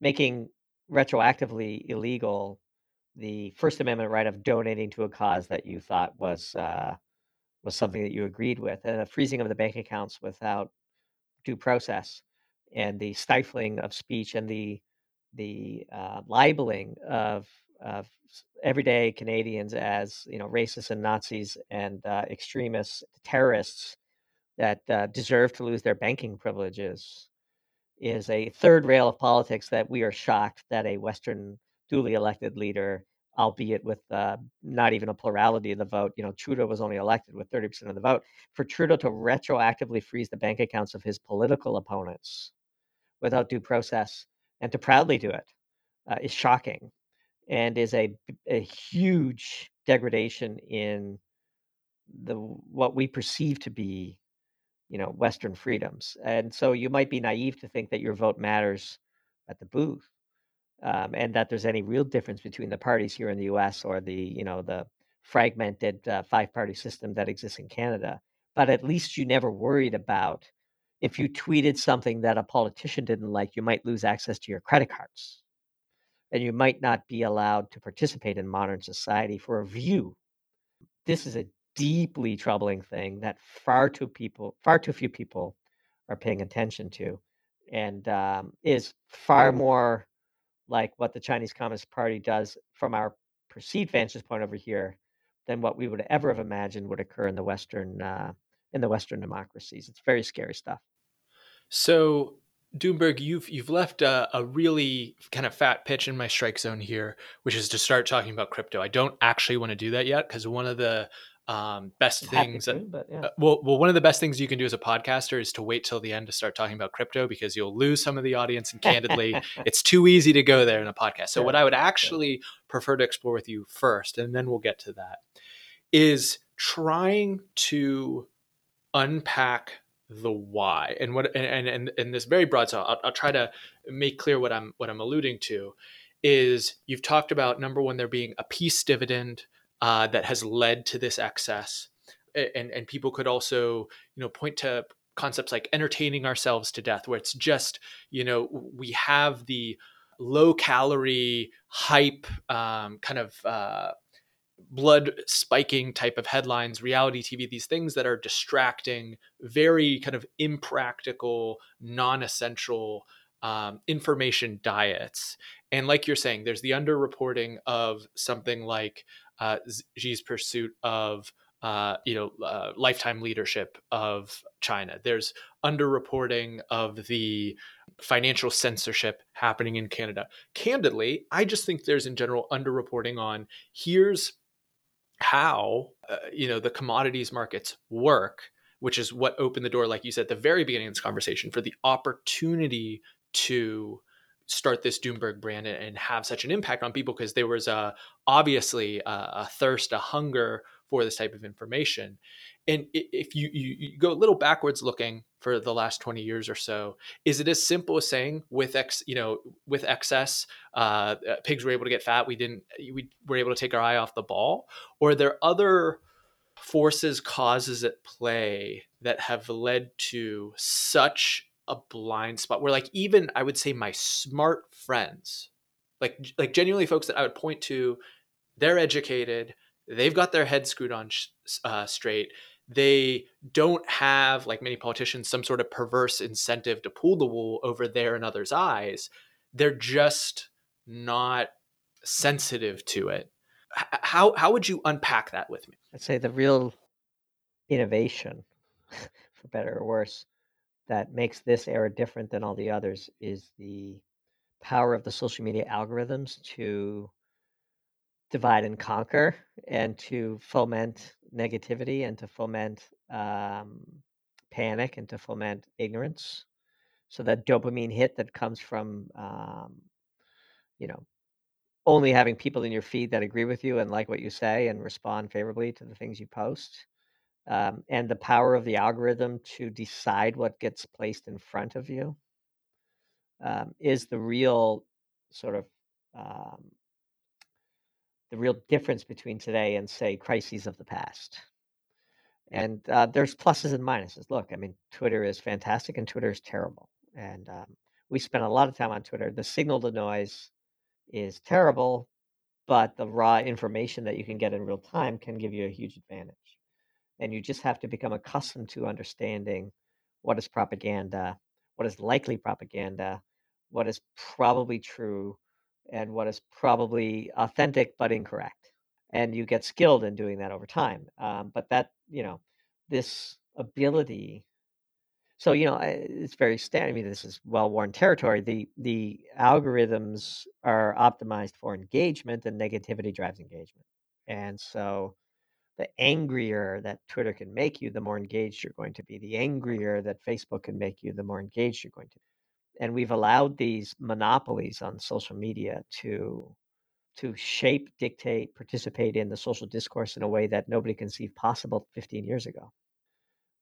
making retroactively illegal the First Amendment right of donating to a cause that you thought was uh, was something that you agreed with, and the freezing of the bank accounts without due process and the stifling of speech and the the uh, libeling of of everyday Canadians as you know racists and Nazis and uh, extremists, terrorists that uh, deserve to lose their banking privileges is a third rail of politics that we are shocked that a Western duly elected leader, albeit with uh, not even a plurality of the vote, you know, Trudeau was only elected with 30% of the vote, for Trudeau to retroactively freeze the bank accounts of his political opponents without due process and to proudly do it uh, is shocking and is a, a huge degradation in the what we perceive to be you know western freedoms. And so you might be naive to think that your vote matters at the booth um, and that there's any real difference between the parties here in the us or the you know the fragmented uh, five party system that exists in canada but at least you never worried about if you tweeted something that a politician didn't like, you might lose access to your credit cards. And you might not be allowed to participate in modern society for a view. This is a deeply troubling thing that far too people, far too few people are paying attention to, and um, is far more like what the Chinese Communist Party does from our perceived vantage point over here than what we would ever have imagined would occur in the Western uh, in the Western democracies. It's very scary stuff.
So, Doomberg, you've you've left a, a, really kind of fat pitch in my strike zone here, which is to start talking about crypto. I don't actually want to do that yet because one of the um, best things to, that, yeah. uh, well, well, one of the best things you can do as a podcaster is to wait till the end to start talking about crypto because you'll lose some of the audience. And candidly, it's too easy to go there in a podcast. So, what I would actually prefer to explore with you first, and then we'll get to that, is trying to unpack the why and what and and and this very broad so I'll, I'll try to make clear what i'm what i'm alluding to is you've talked about number one there being a peace dividend uh, that has led to this excess and and people could also you know point to concepts like entertaining ourselves to death where it's just you know we have the low calorie hype um, kind of uh, blood spiking type of headlines, reality TV, these things that are distracting, very kind of impractical, non essential um, information diets. And like you're saying, there's the underreporting of something like uh, Xi's pursuit of uh, you know, uh, lifetime leadership of China. There's underreporting of the financial censorship happening in Canada. Candidly, I just think there's in general underreporting on here's how uh, you know the commodities markets work, which is what opened the door, like you said at the very beginning of this conversation, for the opportunity to start this Doomberg brand and have such an impact on people because there was a obviously a, a thirst, a hunger for this type of information. And if you, you, you go a little backwards looking for the last 20 years or so, is it as simple as saying with X, you know, with excess, uh, uh, pigs were able to get fat. We didn't, we were able to take our eye off the ball or are there other forces, causes at play that have led to such a blind spot where like, even I would say my smart friends, like, like genuinely folks that I would point to, they're educated, they've got their head screwed on uh, straight. They don't have, like many politicians, some sort of perverse incentive to pull the wool over their and others' eyes. They're just not sensitive to it. How how would you unpack that with me?
I'd say the real innovation, for better or worse, that makes this era different than all the others is the power of the social media algorithms to divide and conquer and to foment negativity and to foment um, panic and to foment ignorance. So that dopamine hit that comes from, um, you know, only having people in your feed that agree with you and like what you say and respond favorably to the things you post. Um, and the power of the algorithm to decide what gets placed in front of you um, is the real sort of um, the real difference between today and say crises of the past. And uh, there's pluses and minuses. Look, I mean, Twitter is fantastic and Twitter is terrible. And um, we spend a lot of time on Twitter. The signal to noise is terrible, but the raw information that you can get in real time can give you a huge advantage. And you just have to become accustomed to understanding what is propaganda, what is likely propaganda, what is probably true, and what is probably authentic but incorrect. And you get skilled in doing that over time. Um, but that, you know, this ability. So you know, it's very standard. I mean, this is well-worn territory. The the algorithms are optimized for engagement, and negativity drives engagement. And so, the angrier that Twitter can make you, the more engaged you're going to be. The angrier that Facebook can make you, the more engaged you're going to be and we've allowed these monopolies on social media to to shape, dictate, participate in the social discourse in a way that nobody conceived possible 15 years ago.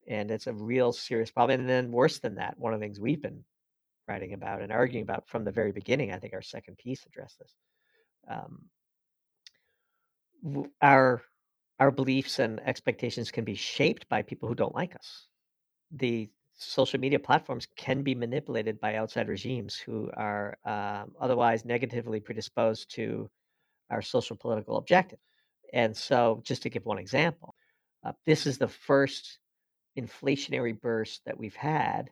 And it's a real serious problem. And then worse than that, one of the things we've been writing about and arguing about from the very beginning, I think our second piece addressed this. Um, our our beliefs and expectations can be shaped by people who don't like us. The social media platforms can be manipulated by outside regimes who are um, otherwise negatively predisposed to our social political objective. And so, just to give one example, uh, this is the first inflationary burst that we've had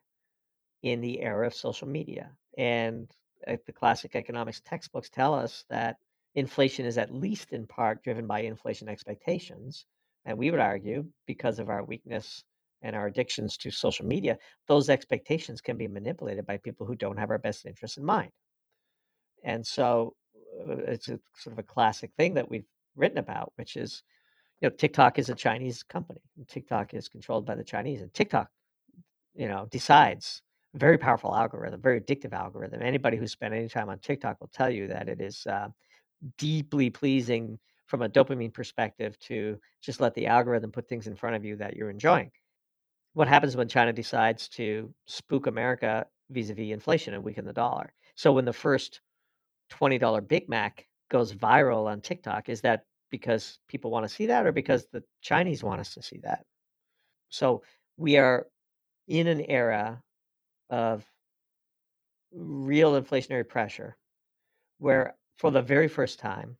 in the era of social media. And uh, the classic economics textbooks tell us that inflation is at least in part driven by inflation expectations. And we would argue because of our weakness and our addictions to social media, those expectations can be manipulated by people who don't have our best interests in mind. And so uh, it's a sort of a classic thing that we've written about, which is, you know, TikTok is a Chinese company. TikTok is controlled by the Chinese, and TikTok, you know, decides a very powerful algorithm, very addictive algorithm. Anybody who's spent any time on TikTok will tell you that it is uh, deeply pleasing from a dopamine perspective to just let the algorithm put things in front of you that you're enjoying what happens when China decides to spook America vis-a-vis inflation and weaken the dollar. So when the first $20 Big Mac goes viral on TikTok, is that because people want to see that or because the Chinese want us to see that? So we are in an era of real inflationary pressure hmm. where for the very first time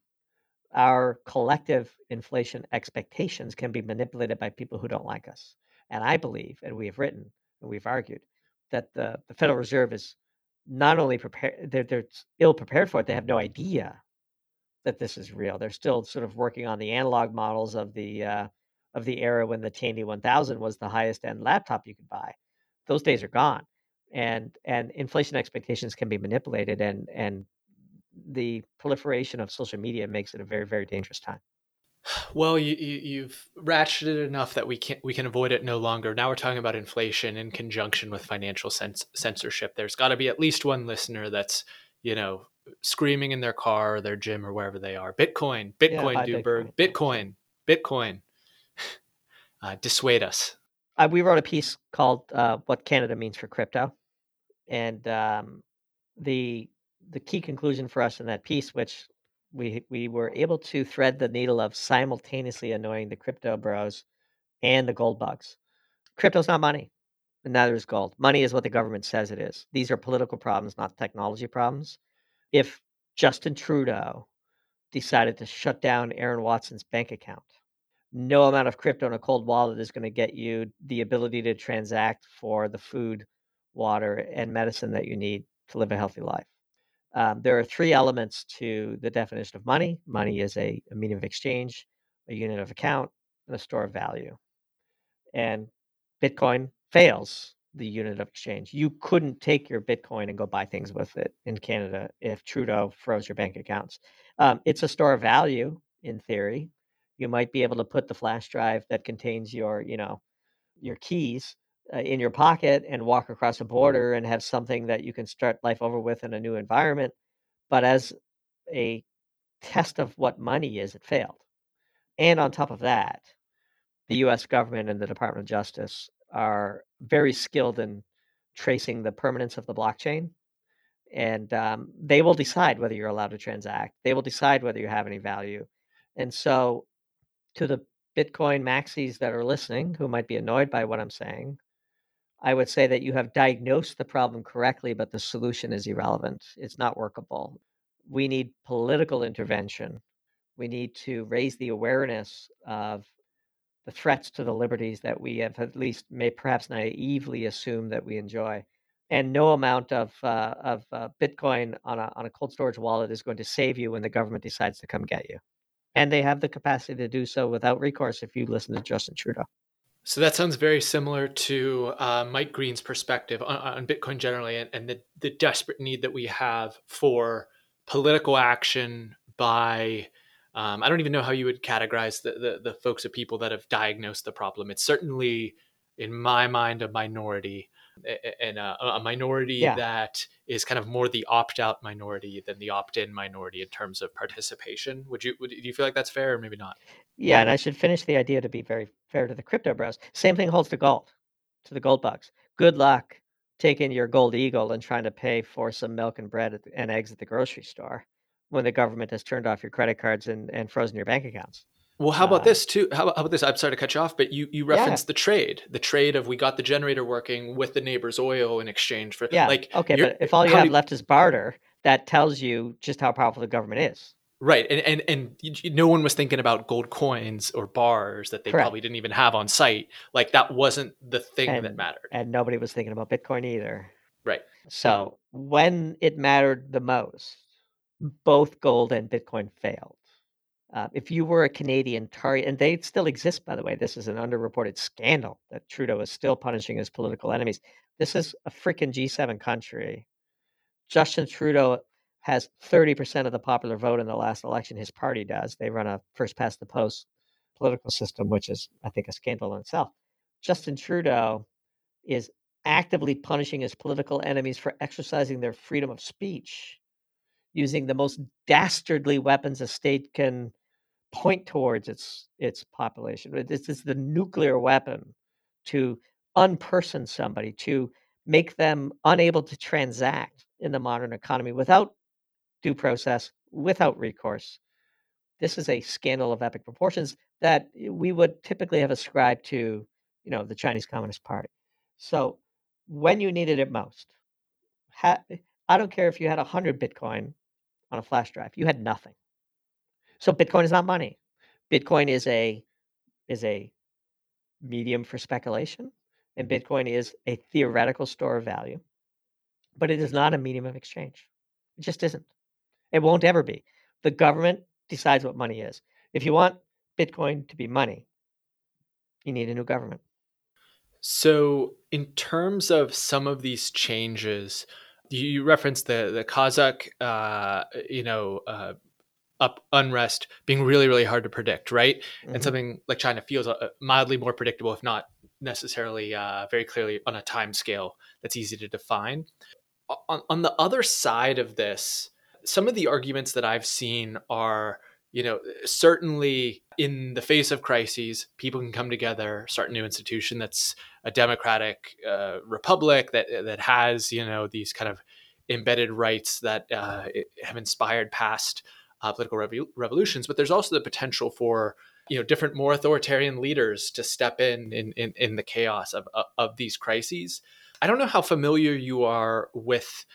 our collective inflation expectations can be manipulated by people who don't like us. And I believe, and we have written and we've argued, that the, the Federal Reserve is not only prepared, they're, they're ill prepared for it, they have no idea that this is real. They're still sort of working on the analog models of the uh, of the era when the Tandy 1000 was the highest end laptop you could buy. Those days are gone, and and inflation expectations can be manipulated, and and the proliferation of social media makes it a very very dangerous time.
Well, you, you have ratcheted enough that we can we can avoid it no longer. Now we're talking about inflation in conjunction with financial cens- censorship. There's got to be at least one listener that's you know screaming in their car, or their gym, or wherever they are. Bitcoin, Bitcoin, yeah, Doomberg, Bitcoin, Bitcoin, Bitcoin. Uh, dissuade us.
Uh, we wrote a piece called uh, "What Canada Means for Crypto," and um, the the key conclusion for us in that piece, which we we were able to thread the needle of simultaneously annoying the crypto bros and the gold bugs. Crypto's not money, and neither is gold. Money is what the government says it is. These are political problems, not technology problems. If Justin Trudeau decided to shut down Aaron Watson's bank account, no amount of crypto in a cold wallet is going to get you the ability to transact for the food, water, and medicine that you need to live a healthy life. Um, there are three elements to the definition of money money is a, a medium of exchange, a unit of account, and a store of value. And Bitcoin fails the unit of exchange. You couldn't take your Bitcoin and go buy things with it in Canada if Trudeau froze your bank accounts. Um, it's a store of value in theory. You might be able to put the flash drive that contains your, you know, your keys uh, in your pocket and walk across a mm-hmm. border and have something that you can start life over with in a new environment. But as a test of what money is, it failed. And on top of that, the US government and the Department of Justice are very skilled in tracing the permanence of the blockchain. And um, they will decide whether you're allowed to transact, they will decide whether you have any value. And so, to the Bitcoin maxis that are listening who might be annoyed by what I'm saying, I would say that you have diagnosed the problem correctly, but the solution is irrelevant. It's not workable. We need political intervention. We need to raise the awareness of the threats to the liberties that we have at least may perhaps naively assume that we enjoy. And no amount of uh, of uh, Bitcoin on a on a cold storage wallet is going to save you when the government decides to come get you. And they have the capacity to do so without recourse if you listen to Justin Trudeau.
So that sounds very similar to uh, Mike Green's perspective on, on Bitcoin generally, and, and the, the desperate need that we have for political action by um, I don't even know how you would categorize the, the, the folks of people that have diagnosed the problem. It's certainly, in my mind, a minority, and a, a minority yeah. that is kind of more the opt-out minority than the opt-in minority in terms of participation. Would you would, do you feel like that's fair, or maybe not?
Yeah, and I should finish the idea to be very fair to the crypto bros. Same thing holds to gold, to the gold bugs. Good luck taking your gold eagle and trying to pay for some milk and bread and eggs at the grocery store when the government has turned off your credit cards and, and frozen your bank accounts.
Well, how about uh, this too? How about, how about, this? I'm sorry to cut you off, but you you referenced yeah. the trade, the trade of we got the generator working with the neighbor's oil in exchange for
yeah.
Like
okay, but if all you have you, left is barter, that tells you just how powerful the government is.
Right, and and and no one was thinking about gold coins or bars that they Correct. probably didn't even have on site. Like that wasn't the thing
and,
that mattered,
and nobody was thinking about Bitcoin either.
Right.
So when it mattered the most, both gold and Bitcoin failed. Uh, if you were a Canadian target, and they still exist, by the way, this is an underreported scandal that Trudeau is still punishing his political enemies. This is a freaking G7 country. Justin Trudeau has 30% of the popular vote in the last election. His party does. They run a first past the post political system, which is, I think, a scandal in itself. Justin Trudeau is actively punishing his political enemies for exercising their freedom of speech using the most dastardly weapons a state can point towards its its population. This is the nuclear weapon to unperson somebody, to make them unable to transact in the modern economy without due process without recourse. This is a scandal of epic proportions that we would typically have ascribed to, you know, the Chinese Communist Party. So when you needed it most, ha- eh, I don't care if you had 100 Bitcoin on a flash drive, you had nothing. So Bitcoin is not money. Bitcoin is a is a medium for speculation, and mm-hmm. Bitcoin is a theoretical store of value, but it is not a medium of exchange. It just isn't. It won't ever be. The government decides what money is. If you want Bitcoin to be money, you need a new government.
So, in terms of some of these changes, you referenced the the Kazakh, uh, you know, uh, up unrest being really really hard to predict, right?
Mm-hmm.
And something like China feels uh, mildly more predictable, if not necessarily uh, very clearly on a time scale that's easy to define. On, on the other side of this, some of the arguments that I've seen are you know, certainly in the face of crises, people can come together, start a new institution that's a democratic uh, republic that that has you know these kind of embedded rights that uh, have inspired past uh, political revo- revolutions. But there's also the potential for you know different, more authoritarian leaders to step in in, in, in the chaos of, of of these crises. I don't know how familiar you are with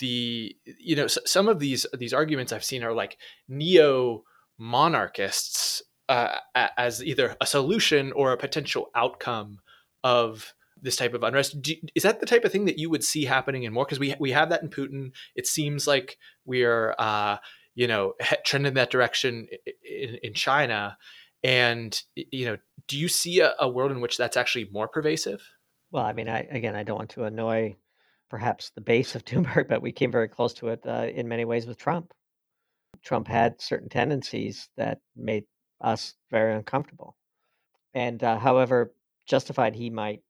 the you know some of these these arguments I've seen are like neo monarchists uh, as either a solution or a potential outcome of this type of unrest. Do, is that the type of thing that you would see happening in more? Because we we have that in Putin. It seems like we are, uh, you know, trending that direction in, in, China. And you know, do you see a, a, world in which that's actually more pervasive?
Well, I mean, I again, I don't want to annoy perhaps the base of Doomberg, but we came very close to it uh, in many ways with Trump. Trump had certain tendencies that made us very uncomfortable. And uh, however justified he might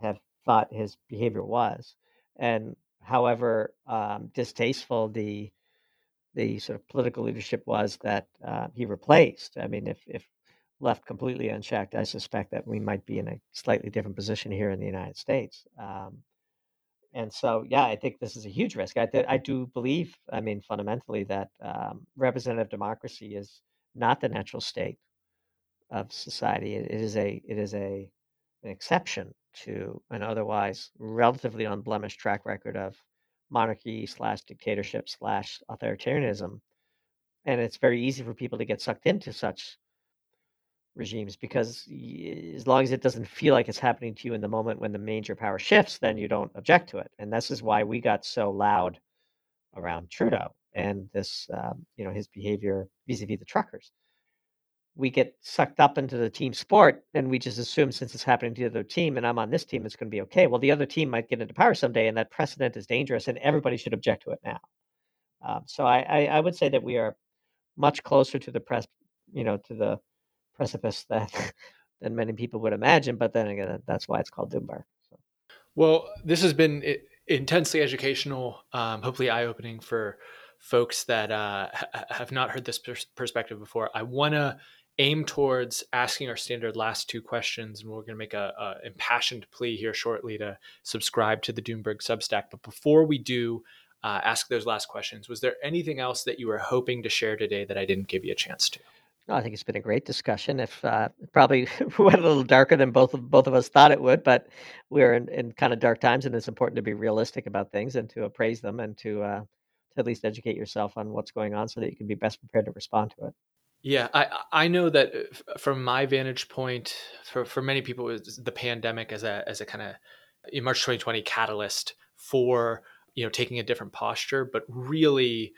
have thought his behavior was, and however um, distasteful the the sort of political leadership was that uh, he replaced. I mean, if if left completely unchecked, I suspect that we might be in a slightly different position here in the United States. Um, and so, yeah, I think this is a huge risk. I, th- I do believe, I mean, fundamentally, that um, representative democracy is not the natural state of society. It, it is a it is a an exception to an otherwise relatively unblemished track record of monarchy slash dictatorship slash authoritarianism, and it's very easy for people to get sucked into such regimes because as long as it doesn't feel like it's happening to you in the moment when the major power shifts, then you don't object to it. And this is why we got so loud around Trudeau and this, um, you know, his behavior vis-a-vis the truckers. We get sucked up into the team sport, and we just assume since it's happening to the other team, and I'm on this team, it's going to be okay. Well, the other team might get into power someday, and that precedent is dangerous, and everybody should object to it now. Um, so I, I, I would say that we are much closer to the press, you know, to the precipice that than many people would imagine. But then again, that's why it's called Doomberg. So.
Well, this has been intensely educational, um, hopefully eye opening for folks that uh, ha- have not heard this pers- perspective before. I want to aim towards asking our standard last two questions, and we're going to make a, a, impassioned plea here shortly to subscribe to the Doomberg Substack. But before we do. Uh, ask those last questions. Was there anything else that you were hoping to share today that I didn't give you a chance to?
No, I think it's been a great discussion. If uh, probably went a little darker than both of both of us thought it would, but we're in, in kind of dark times, and it's important to be realistic about things and to appraise them and to uh, to at least educate yourself on what's going on so that you can be best prepared to respond to it.
Yeah, I I know that uh, from my vantage point, for for many people, the pandemic as a as a kind of March 2020 catalyst for you know taking a different posture, but really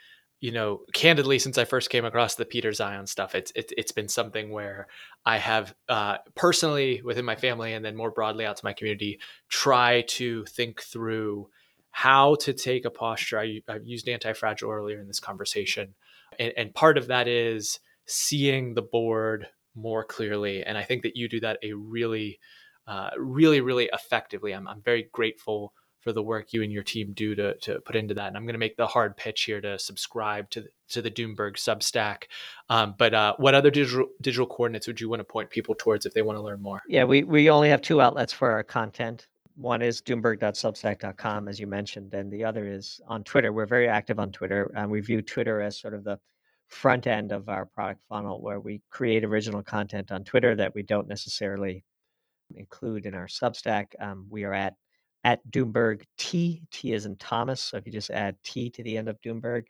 you know, candidly, since I first came across the Peter Zeihan stuff, it's it, it's been something where I have uh, personally within my family and then more broadly out to my community try to think through how to take a posture. I, have used anti-fragile earlier in this conversation, and, and part of that is seeing the board more clearly, and I think that you do that a really, uh, really, really effectively. I'm, I'm very grateful for the work you and your team do to, to put into that. And I'm going to make the hard pitch here to subscribe to the, to the Doomberg Substack. Um, but uh, what other digital digital coordinates would you want to point people towards if they want to learn more?
Yeah, we, we only have two outlets for our content. One is doomberg.substack.com, as you mentioned, and the other is on Twitter. We're very active on Twitter, and we view Twitter as sort of the front end of our product funnel, where we create original content on Twitter that we don't necessarily include in our Substack. Um, we are at at Doomberg T. T is in Thomas. So if you just add T to the end of Doomberg,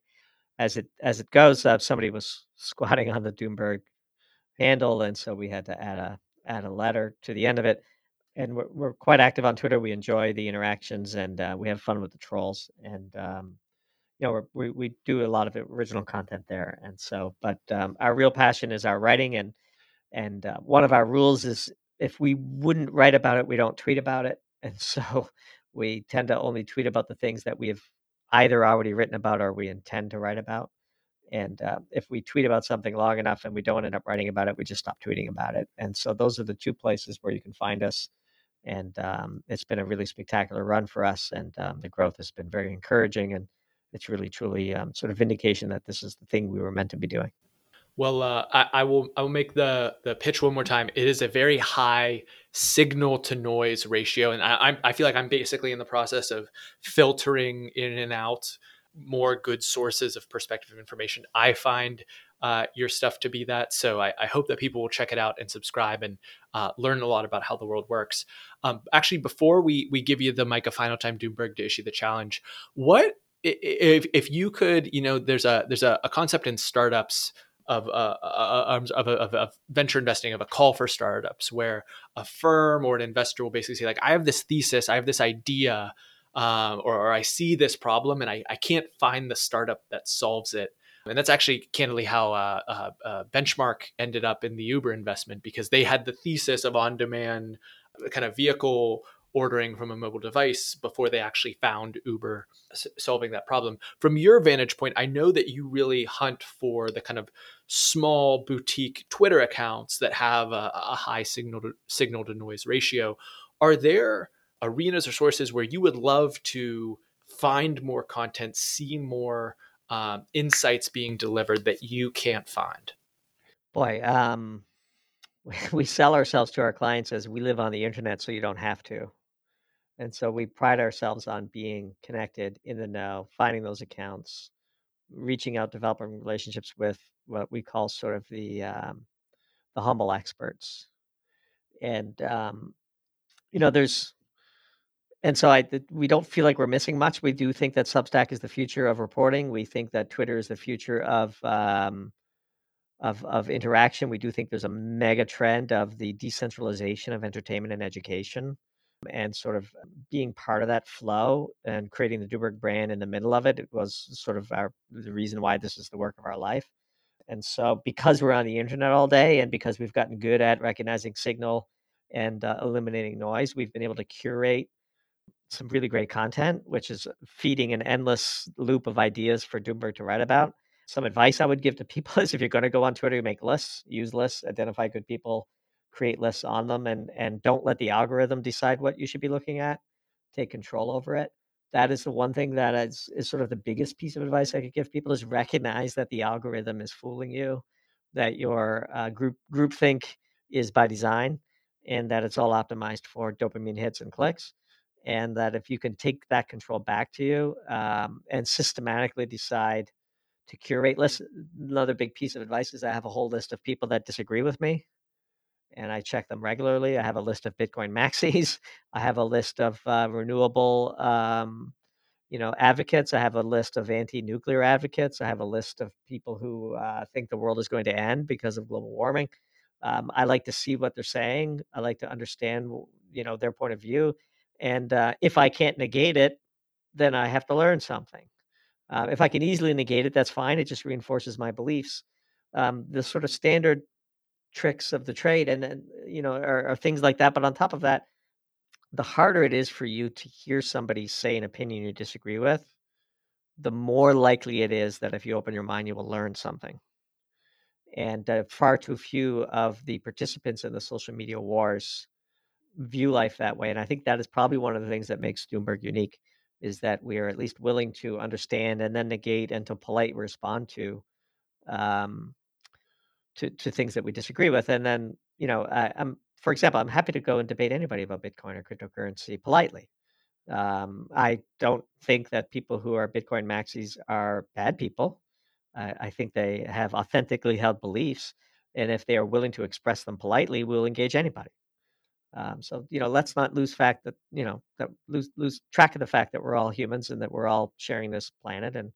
as it as it goes up, somebody was squatting on the Doomberg handle, and so we had to add a add a letter to the end of it. And we're, we're quite active on Twitter. We enjoy the interactions, and uh, we have fun with the trolls. And um, you know we we do a lot of original content there, and so but um, our real passion is our writing, and and uh, one of our rules is if we wouldn't write about it, we don't tweet about it, and so we tend to only tweet about the things that we have either already written about or we intend to write about. And uh, if we tweet about something long enough and we don't end up writing about it, we just stop tweeting about it. And so those are the two places where you can find us. And um, it's been a really spectacular run for us, and um, the growth has been very encouraging. And it's really, truly um, sort of vindication that this is the thing we were meant to be doing.
Well, uh, I, I, will. I will make the the pitch one more time. It is a very high signal to noise ratio, and I, I feel like I'm basically in the process of filtering in and out more good sources of perspective information. I find uh, your stuff to be that. So I, I, hope that people will check it out and subscribe and uh, learn a lot about how the world works. Um, actually, before we we give you the mic a final time, Doomberg to issue the challenge, what if if you could, you know, there's a there's a, a concept in startups of, uh, uh, uh of, of, of, venture investing of a call for startups where a firm or an investor will basically say like i have this thesis i have this idea um, or, or, I see this problem and I, I can't find the startup that solves it. And that's actually candidly how uh, uh, uh, Benchmark ended up in the Uber investment because they had the thesis of on demand kind of vehicle ordering from a mobile device before they actually found Uber s- solving that problem. From your vantage point, I know that you really hunt for the kind of small boutique Twitter accounts that have a, a high signal to, signal to noise ratio. Are there arenas or sources where you would love to find more content, see more um, insights being delivered that you can't find?
Boy, um, we sell ourselves to our clients as we live on the internet, so you don't have to. And so we pride ourselves on being connected in the know, finding those accounts, reaching out, developing relationships with what we call sort of the um, the humble experts. And um, you know, there's and so I we don't feel like we're missing much. We do think that Substack is the future of reporting. We think that Twitter is the future of um, of of interaction. We do think there's a mega trend of the decentralization of entertainment and education, and sort of being part of that flow and creating the Doomberg brand in the middle of it. It was sort of our the reason why this is the work of our life. And so, because we're on the internet all day, and because we've gotten good at recognizing signal and uh, eliminating noise, we've been able to curate some really great content, which is feeding an endless loop of ideas for Doomberg to write about. Some advice I would give to people is if you're going to go on Twitter, make lists, use lists, identify good people, create lists on them, and and don't let the algorithm decide what you should be looking at. Take control over it. That is the one thing that is, is sort of the biggest piece of advice I could give people is recognize that the algorithm is fooling you, that your uh, group groupthink is by design, and that it's all optimized for dopamine hits and clicks and that if you can take that control back to you um, and systematically decide to curate lists another big piece of advice is i have a whole list of people that disagree with me and i check them regularly. I have a list of bitcoin maxis. I have a list of uh, renewable um, you know advocates. I have a list of anti-nuclear advocates. I have a list of people who uh, think the world is going to end because of global warming. Um, i like to see what they're saying. I like to understand you know their point of view. And uh, if I can't negate it, then I have to learn something. Uh, if I can easily negate it, that's fine. It just reinforces my beliefs. Um, the sort of standard tricks of the trade, and, and you know, or, are, things like that. But on top of that, the harder it is for you to hear somebody say an opinion you disagree with, the more likely it is that if you open your mind, you will learn something. And uh, far too few of the participants in the social media wars view life that way. And I think that is probably one of the things that makes Doomberg unique is that we are at least willing to understand and then negate and to politely respond to um, to to things that we disagree with. And then you know, I, am for example, I'm happy to go and debate anybody about Bitcoin or cryptocurrency politely. Um, I don't think that people who are Bitcoin maxis are bad people. I, I think they have authentically held beliefs, and if they are willing to express them politely, we'll engage anybody. Um, so you know, let's not lose fact that you know that lose lose track of the fact that we're all humans and that we're all sharing this planet, and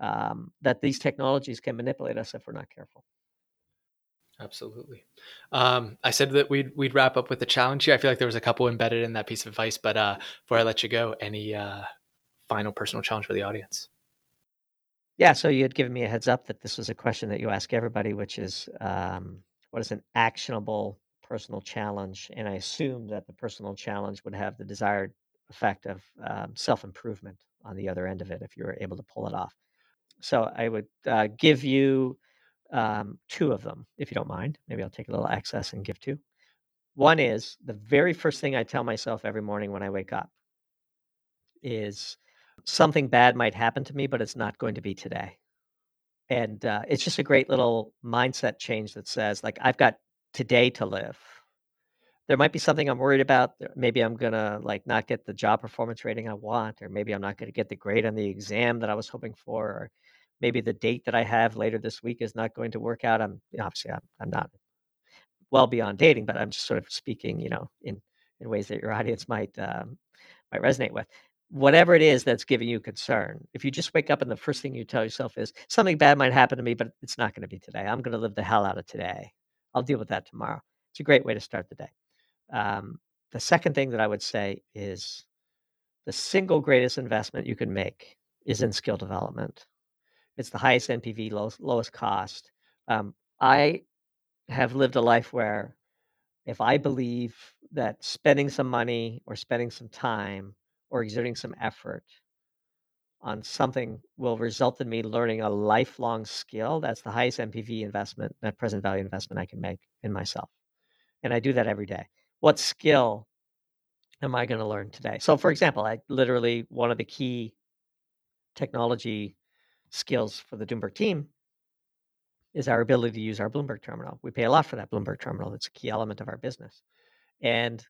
um, that these technologies can manipulate us if we're not careful.
Absolutely. Um, I said that we'd we'd wrap up with the challenge here. I feel like there was a couple embedded in that piece of advice, but uh, before I let you go, any uh, final personal challenge for the audience?
Yeah, so you had given me a heads up that this was a question that you ask everybody, which is um, what is an actionable personal challenge? And I assume that the personal challenge would have the desired effect of um, self improvement on the other end of it if you were able to pull it off. So I would uh, give you um, two of them, if you don't mind. Maybe I'll take a little excess and give two. One is the very first thing I tell myself every morning when I wake up is something bad might happen to me, but it's not going to be today. And uh, it's just a great little mindset change that says, like, I've got today to live. There might be something I'm worried about. Maybe I'm gonna like not get the job performance rating I want, or maybe I'm not gonna get the grade on the exam that I was hoping for, or maybe the date that I have later this week is not going to work out. I'm obviously I'm, I'm not well beyond dating, but I'm just sort of speaking, you know, in in ways that your audience might um, might resonate with whatever it is that's giving you concern, if you just wake up and the first thing you tell yourself is something bad might happen to me, but it's not going to be today. I'm going to live the hell out of today. I'll deal with that tomorrow. It's a great way to start the day. Um, the second thing that I would say is the single greatest investment you can make is in skill development. It's the highest NPV, lowest, lowest cost. Um, I have lived a life where if I believe that spending some money or spending some time or exerting some effort on something will result in me learning a lifelong skill, that's the highest NPV investment, net present value investment I can make in myself. And I do that every day. What skill am I going to learn today? So, for example, I literally, one of the key technology skills for the Doomberg team is our ability to use our Bloomberg terminal. We pay a lot for that Bloomberg terminal, it's a key element of our business. And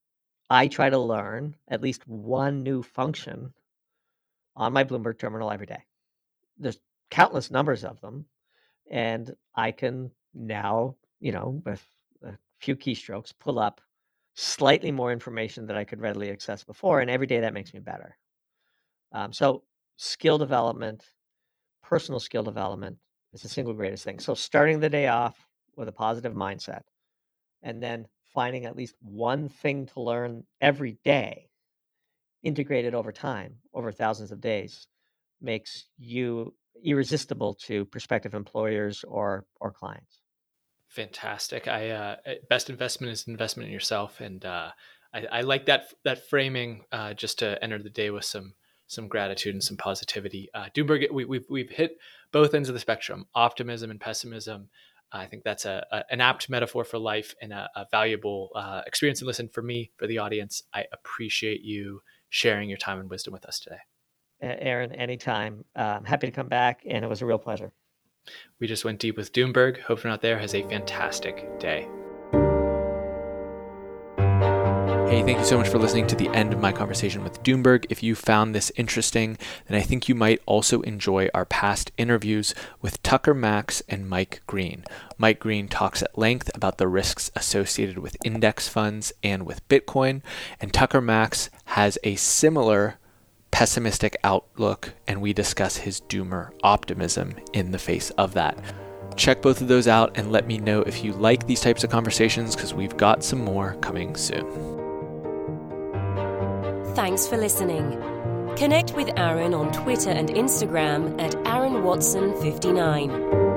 I try to learn at least one new function on my Bloomberg terminal every day. There's countless numbers of them, and I can now, you know, with a few keystrokes, pull up slightly more information that I could readily access before, and every day that makes me better. Um, so, skill development, personal skill development is the single greatest thing. So, starting the day off with a positive mindset, and then finding at least one thing to learn every day, integrated over time, over thousands of days, makes you irresistible to prospective employers or or clients.
Fantastic. I uh, eh, best investment is investment in yourself, and uh, I, I, like that that framing. Uh, just to enter the day with some some gratitude and some positivity. Uh, Doomberg, we, we've we've hit both ends of the spectrum: optimism and pessimism. I think that's a, a, an apt metaphor for life and a, a valuable uh, experience and listen for me, for the audience. I appreciate you sharing your time and wisdom with us today.
Aaron, anytime. I'm happy to come back, and it was a real pleasure.
We just went deep with Doomberg. Hope you're not there has a fantastic day. Hey, thank you so much for listening to the end of my conversation with Doomberg. If you found this interesting, then I think you might also enjoy our past interviews with Tucker Max and Mike Green. Mike Green talks at length about the risks associated with index funds and with Bitcoin, and Tucker Max has a similar pessimistic outlook, and we discuss his doomer optimism in the face of that. Check both of those out and let me know if you like these types of conversations because we've got some more coming soon.
Thanks for listening. Connect with Aaron on Twitter and Instagram at Aaron Watson 59.